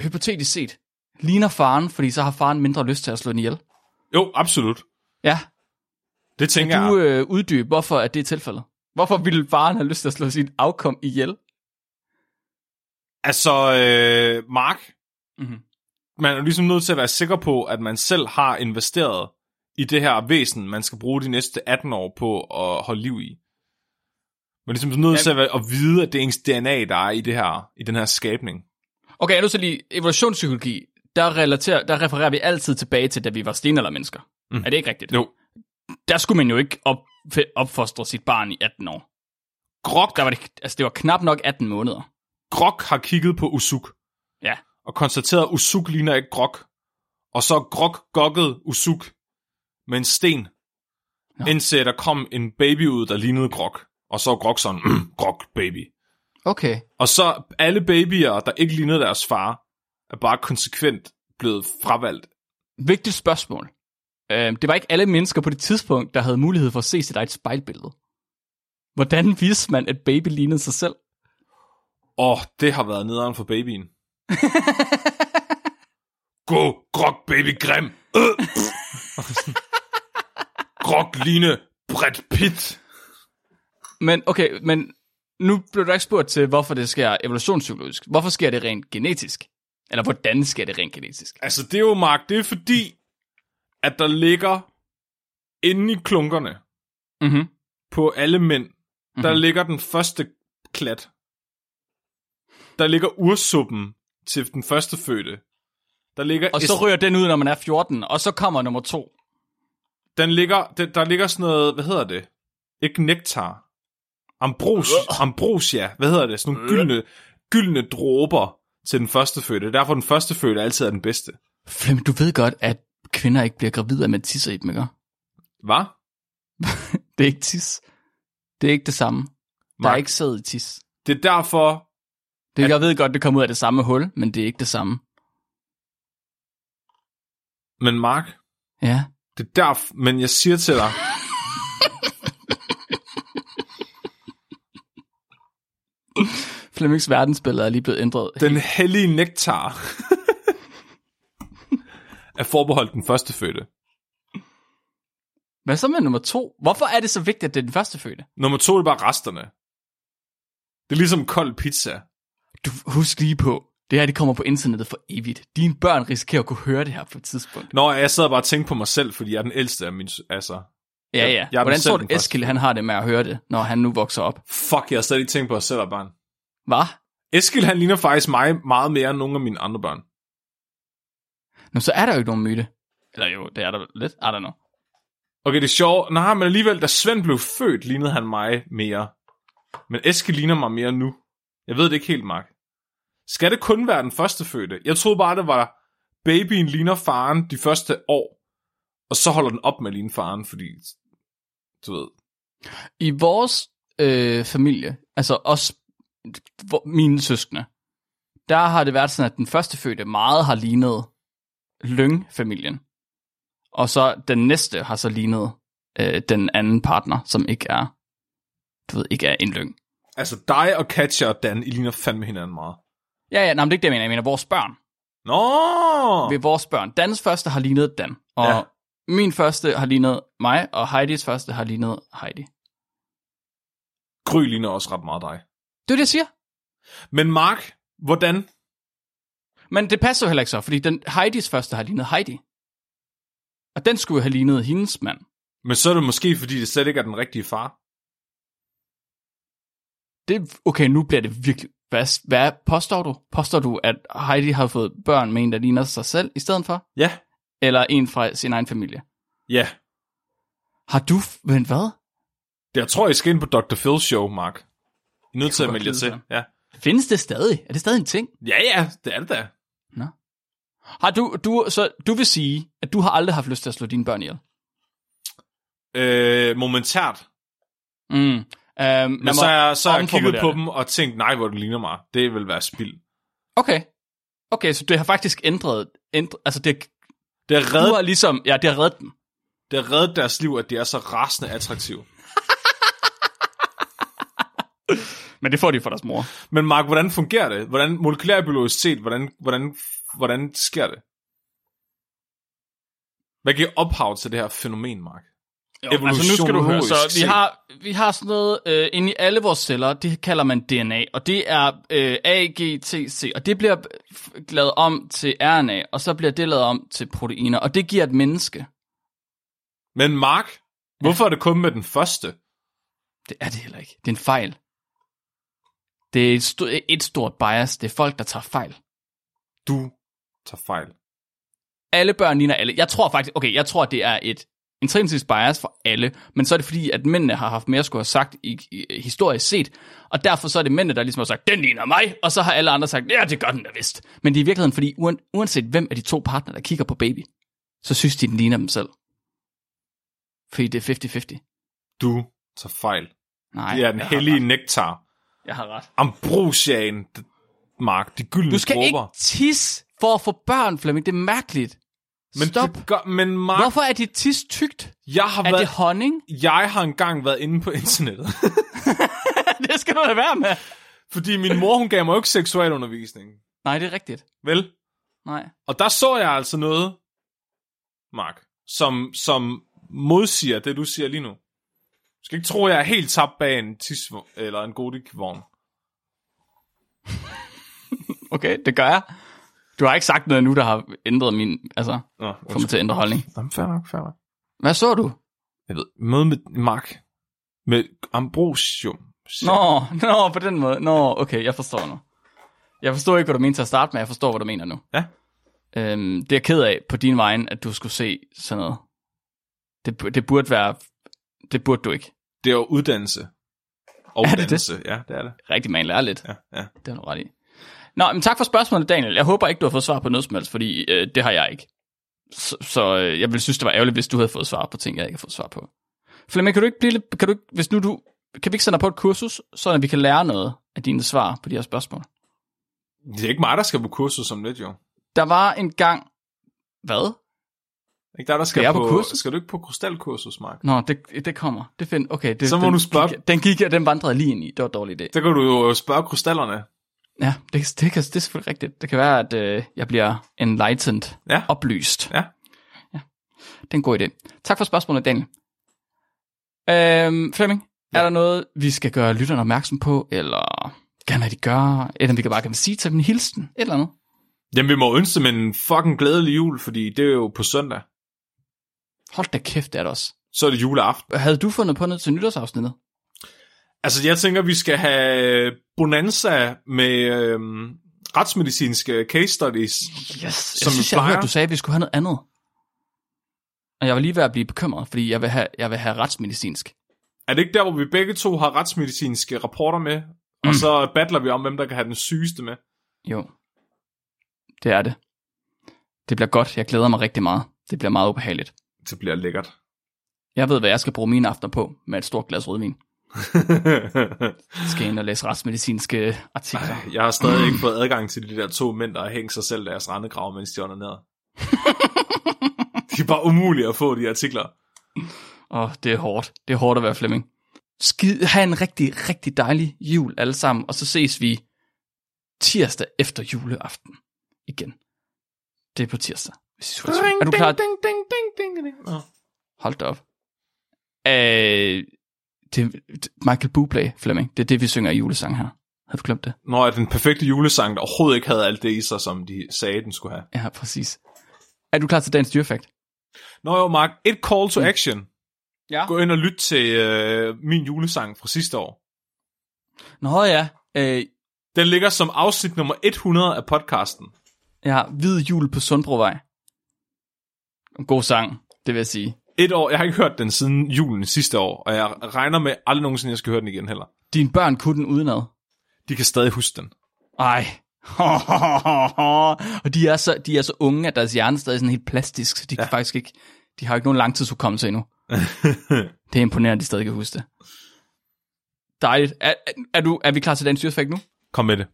hypotetisk set, ligner faren, fordi så har faren mindre lyst til at slå den ihjel? jo, absolut. Ja, Det tænker kan du øh, uddybe, hvorfor er det tilfældet? Hvorfor ville faren have lyst til at slå sit afkom ihjel? Altså, øh, Mark, Mhm. man er ligesom nødt til at være sikker på, at man selv har investeret i det her væsen, man skal bruge de næste 18 år på at holde liv i. Man er ligesom nødt til at, at vide, at det er ens DNA, der er i, det her, i den her skabning. Okay, jeg er nødt til lige, evolutionspsykologi, der, relaterer, der refererer vi altid tilbage til, da vi var stenaldermennesker. Mm. Er det ikke rigtigt? Jo. Der skulle man jo ikke op, opfostre sit barn i 18 år. Grok, Der var det, altså det var knap nok 18 måneder. Grok har kigget på Usuk. Ja. og konstaterede, at Usuk ligner ikke Grok. Og så Grok gokkede Usuk med en sten, Nå. indtil der kom en baby ud, der lignede Grok. Og så Grok sådan, Grok baby. Okay. Og så alle babyer, der ikke lignede deres far, er bare konsekvent blevet fravalgt. Vigtigt spørgsmål. Øh, det var ikke alle mennesker på det tidspunkt, der havde mulighed for at se sit eget spejlbillede. Hvordan vidste man, at baby lignede sig selv? Åh, det har været nederen for babyen. Gå, Grok baby grim. Øh. Grok ligne Brad Pitt. Men okay, men nu blev du ikke spurgt til, hvorfor det sker evolutionspsykologisk. Hvorfor sker det rent genetisk? Eller hvordan sker det rent genetisk? Altså, det er jo, Mark, det er fordi, at der ligger inde i klunkerne Mhm. på alle mænd, mm-hmm. der ligger den første klat. Der ligger ursuppen til den første fødte. Der ligger Og så rører den ud, når man er 14, og så kommer nummer to. den ligger, der, der ligger sådan noget, hvad hedder det? Ikke nektar. Ambros, ambrosia, hvad hedder det? Sådan nogle gyldne, gyldne dråber til den første fødte. Derfor den første fødte altid er den bedste. Flem, du ved godt, at kvinder ikke bliver gravide af, at man tisser i dem, ikke? Hvad? Det er ikke tis. Det er ikke det samme. Der er Mark. ikke sæd i tis. Det er derfor, Det, jeg ved godt, det kommer ud af det samme hul, men det er ikke det samme. men Mark, Ja. det er derfor, men jeg siger til dig, Flemmings verdensbillede er lige blevet ændret. den hellige nektar er forbeholdt den første fødte. Hvad så med nummer to? Hvorfor er det så vigtigt, at det er den første fødte? Nummer to er bare resterne. Det er ligesom kold pizza. Du husk lige på, det her det kommer på internettet for evigt. Dine børn risikerer at kunne høre det her på et tidspunkt. Nå, jeg sad bare og tænkte på mig selv, fordi jeg er den ældste af min... Altså, Ja, ja. jeg den Hvordan tror du. Eskild han har det med at høre det, når han nu vokser op? fuck, jeg har slet ikke tænkt på at selv er barn. Hvad? Eskild, han ligner faktisk mig meget mere end nogle af mine andre børn. Nå, så er der jo ikke nogen myte. Eller jo, det er der lidt. I don't know. Okay, det er sjovt. Nej, men alligevel, da Svend blev født, lignede han mig mere. Men Eskild ligner mig mere nu. Jeg ved det ikke helt, Mark. Skal det kun være den første fødte? Jeg troede bare, det var babyen ligner faren de første år, og så holder den op med at ligne faren, fordi, du ved, I vores øh, familie, altså os, hvor- mine søskende, der har det været sådan, at den første fødte meget har lignet Lyng-familien. Og så den næste har så lignet øh, den anden partner, som ikke er, du ved, ikke er en Lyng. altså dig og Katja og Dan, I ligner fandme hinanden meget. Ja, ja, nej, men det er ikke det, jeg mener. Jeg mener vores børn. Nå! Ved vores børn. Dans første har lignet Dan. Og Ja. min første har lignet mig, og Heidis første har lignet Heidi. Gry ligner også ret meget dig. Det er det, jeg siger. Men Mark, hvordan? Men det passer jo heller ikke så, fordi den Heidis første har lignet Heidi. Og den skulle jo have lignet hendes mand. Men så er det måske, fordi det slet ikke er den rigtige far. Det, okay, nu bliver det virkelig... Hvad, hvad påstår du? Påstår du, at Heidi har fået børn med en, der ligner sig selv i stedet for? Ja. Eller en fra sin egen familie? Ja. Har du... Men hvad? Det, jeg tror, I skal ind på Dr. Phil's show, Mark. I er nødt til at melde jer til. Ja. Findes det stadig? Er det stadig en ting? ja, ja, det er det da. Har du, du, så du vil sige, at du har aldrig haft lyst til at slå dine børn ihjel? Øh, momentært. Mm. Um, Men så har jeg, så jeg kigget på dem og tænkt, nej, hvor du ligner mig. Det vil være spild. Okay. Okay, så det har faktisk ændret... ændret altså, det, Det har du reddet, har ligesom... Ja, det har reddet dem. det har reddet deres liv, at de er så rasende attraktive. Men det får de for deres mor. Men Mark, hvordan fungerer det? Hvordan molekylærbiologisk set, hvordan, hvordan, hvordan sker det? Hvad giver ophav til det her fænomen, Mark? Jo, altså nu skal du høre, så vi har, vi har sådan noget øh, inde i alle vores celler, det kalder man DNA, og det er øh, A, G, T, C, og det bliver lavet om til RNA, og så bliver det lavet om til proteiner, og det giver et menneske. Men Mark, hvorfor er det kun med den første? Det er det heller ikke. Det er en fejl. Det er et, st- et stort bias. Det er folk, der tager fejl. Du tager fejl. Alle børn ligner alle. Jeg tror faktisk, okay, jeg tror, det er et intrinsisk bias for alle, men så er det fordi, at mændene har haft mere at skulle have sagt i, i, historisk set, og derfor så er det mændene, der ligesom har sagt, den ligner mig, og så har alle andre sagt, ja, det gør den da vist. Men det er i virkeligheden, fordi uanset hvem af de to partner, der kigger på baby, så synes de, den ligner dem selv. Fordi det er 50-50. Du tager fejl. Nej, Det er den hellige nektar. Jeg har ret. Ambrosiaen, d- Mark. De gyldne Du skal dråber. ikke tisse for at få børn, Flemming. Det er mærkeligt. Men Stop. Det gør, men Mark, Hvorfor er dit tis tykt? jeg har Er været, det honning? jeg har engang været inde på internettet. det skal du lade være med. fordi min mor, hun gav mig jo ikke seksualundervisning. Nej, det er rigtigt. Vel? Nej. Og der så jeg altså noget, Mark, som, som modsiger det, du siger lige nu. Du skal ikke tro, at jeg er helt tabt bag en tis eller en godikvogn. Okay, det gør jeg. Du har ikke sagt noget nu, der har ændret min... Altså, Nå, får mig til at ændre holdning. Jamen, fair nok, fair nok. Hvad så du? Jeg ved, møde med Mark. Med Ambrosium. Nå, nå, på den måde. Nå, okay, jeg forstår nu. Jeg forstår ikke, hvad du mener til at starte med, jeg forstår, hvad du mener nu. Ja. Øhm, det er jeg ked af på din vejen, at du skulle se sådan noget. Det, det burde være... Det burde du ikke. Det er jo uddannelse. Og Er det det? uddannelse. Ja, det er det. Rigtig man lærer lidt. Ja, ja. Det har du ret i. Nå, men tak for spørgsmålet, Daniel. Jeg håber ikke, du har fået svar på noget som helst, fordi øh, det har jeg ikke. Så, så øh, jeg ville synes, det var ærgerligt, hvis du havde fået svar på ting, jeg ikke har fået svar på. Flemming, kan du ikke blive lidt, kan du ikke, hvis nu du, kan vi ikke sende dig på et kursus, så at vi kan lære noget af dine svar på de her spørgsmål? Det er ikke mig, der skal på kursus som lidt, jo. Der var en gang, hvad? Ikke der, der skal, jeg på, på kursus? Skal du ikke på krystalkursus, Mark? Nå, det, det kommer. Det find, okay, det, Så må den, du spørge- Gik, den gik jeg, den vandrede lige ind i. Det var en dårlig idé. Der kan du jo spørge krystallerne. Ja, det, det, kan, det er selvfølgelig rigtigt. Det kan være, at øh, jeg bliver enlightened, Ja. oplyst. Ja. ja. Det er en god idé. Tak for spørgsmålet, Daniel. Øhm, Flemming, ja. er der noget, vi skal gøre lytterne opmærksom på, eller gerne hvad de gør, eller vi kan bare kan sige til dem en hilsen, et eller andet? Jamen, vi må ønske dem en fucking glædelig jul, fordi det er jo på søndag. Hold da kæft, det er det også. Så er det juleaften. Havde du fundet på noget til nytårsafsnittet? Altså, jeg tænker, vi skal have bonanza med øhm, retsmedicinske case studies. Yes, jeg Som synes, jeg hørte, du sagde, at vi skulle have noget andet. Og jeg var lige ved at blive bekymret, fordi jeg vil have, jeg vil have retsmedicinsk. Er det ikke der, hvor vi begge to har retsmedicinske rapporter med, og Mm. så battler vi om, hvem der kan have den sygeste med? Jo, det er det. Det bliver godt. Jeg glæder mig rigtig meget. Det bliver meget ubehageligt. Det bliver lækkert. Jeg ved, hvad jeg skal bruge mine aftener på med et stort glas rødvin. Skal ind og læse retsmedicinske artikler. jeg har stadig ikke fået adgang til de der to mænd, der har hængt sig selv deres rendegrav, mens de ned. de er bare umulige at få, de artikler. Åh, oh, det er hårdt. Det er hårdt at være Flemming. Skid, ha' en rigtig, rigtig dejlig jul alle sammen, og så ses vi tirsdag efter juleaften igen. Det er på tirsdag. Er du klar? Ding, ding, ding, ding, ding. Nå. Hold da op. Øh, det, Michael Bublé, Flemming. Det er det, vi synger i julesang her. Har du glemt det? Når den perfekte julesang, der overhovedet ikke havde alt det i sig, som de sagde, den skulle have. Ja, præcis. Er du klar til dagens dyrefakt? Nå jo, Mark, et call to action. Ja. Gå ind og lyt til øh, min julesang fra sidste år. Nå ja. Øh, Den ligger som afsnit nummer 100 af podcasten. har Hvid Jul på Sundbrovej. God sang, det vil jeg sige. Et år, jeg har ikke hørt den siden julen sidste år, og jeg regner med aldrig nogensinde, jeg skal høre den igen heller. Dine børn kunne den udenad. De kan stadig huske den. Ej. og de er, så, de er så unge, at deres hjerne stadig er sådan helt plastisk, så de ja. kan faktisk ikke, de har ikke nogen langtidshukommelse endnu. det er imponerende, at de stadig kan huske det. Dejligt. Er, er, er, du, er vi klar til dagens dyrefakt nu? Kom med det.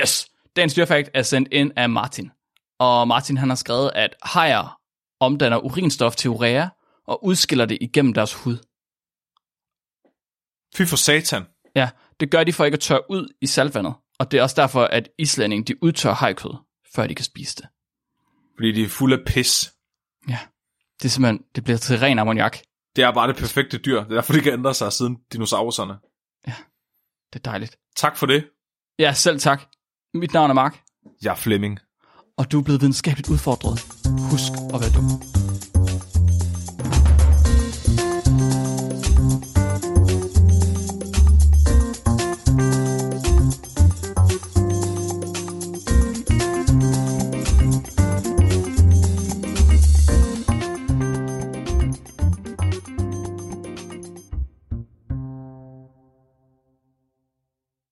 Yes. Dagens dyrefakt er sendt ind af Martin. Og Martin han har skrevet, at hajer omdanner urinstof til urea og udskiller det igennem deres hud. Fy for satan. Ja, det gør de for ikke at tørre ud i saltvandet. Og det er også derfor, at islændinge de udtørrer hajkød, før de kan spise det. Fordi de er fulde af pis. Ja, det er simpelthen, det bliver til ren ammoniak. Det er bare det perfekte dyr. Det er derfor, de kan ændre sig siden dinosaurerne. Det er dejligt. Tak for det. Ja, selv tak. Mit navn er Mark, Jeg er Flemming og du er blevet videnskabeligt udfordret. Husk at være dum.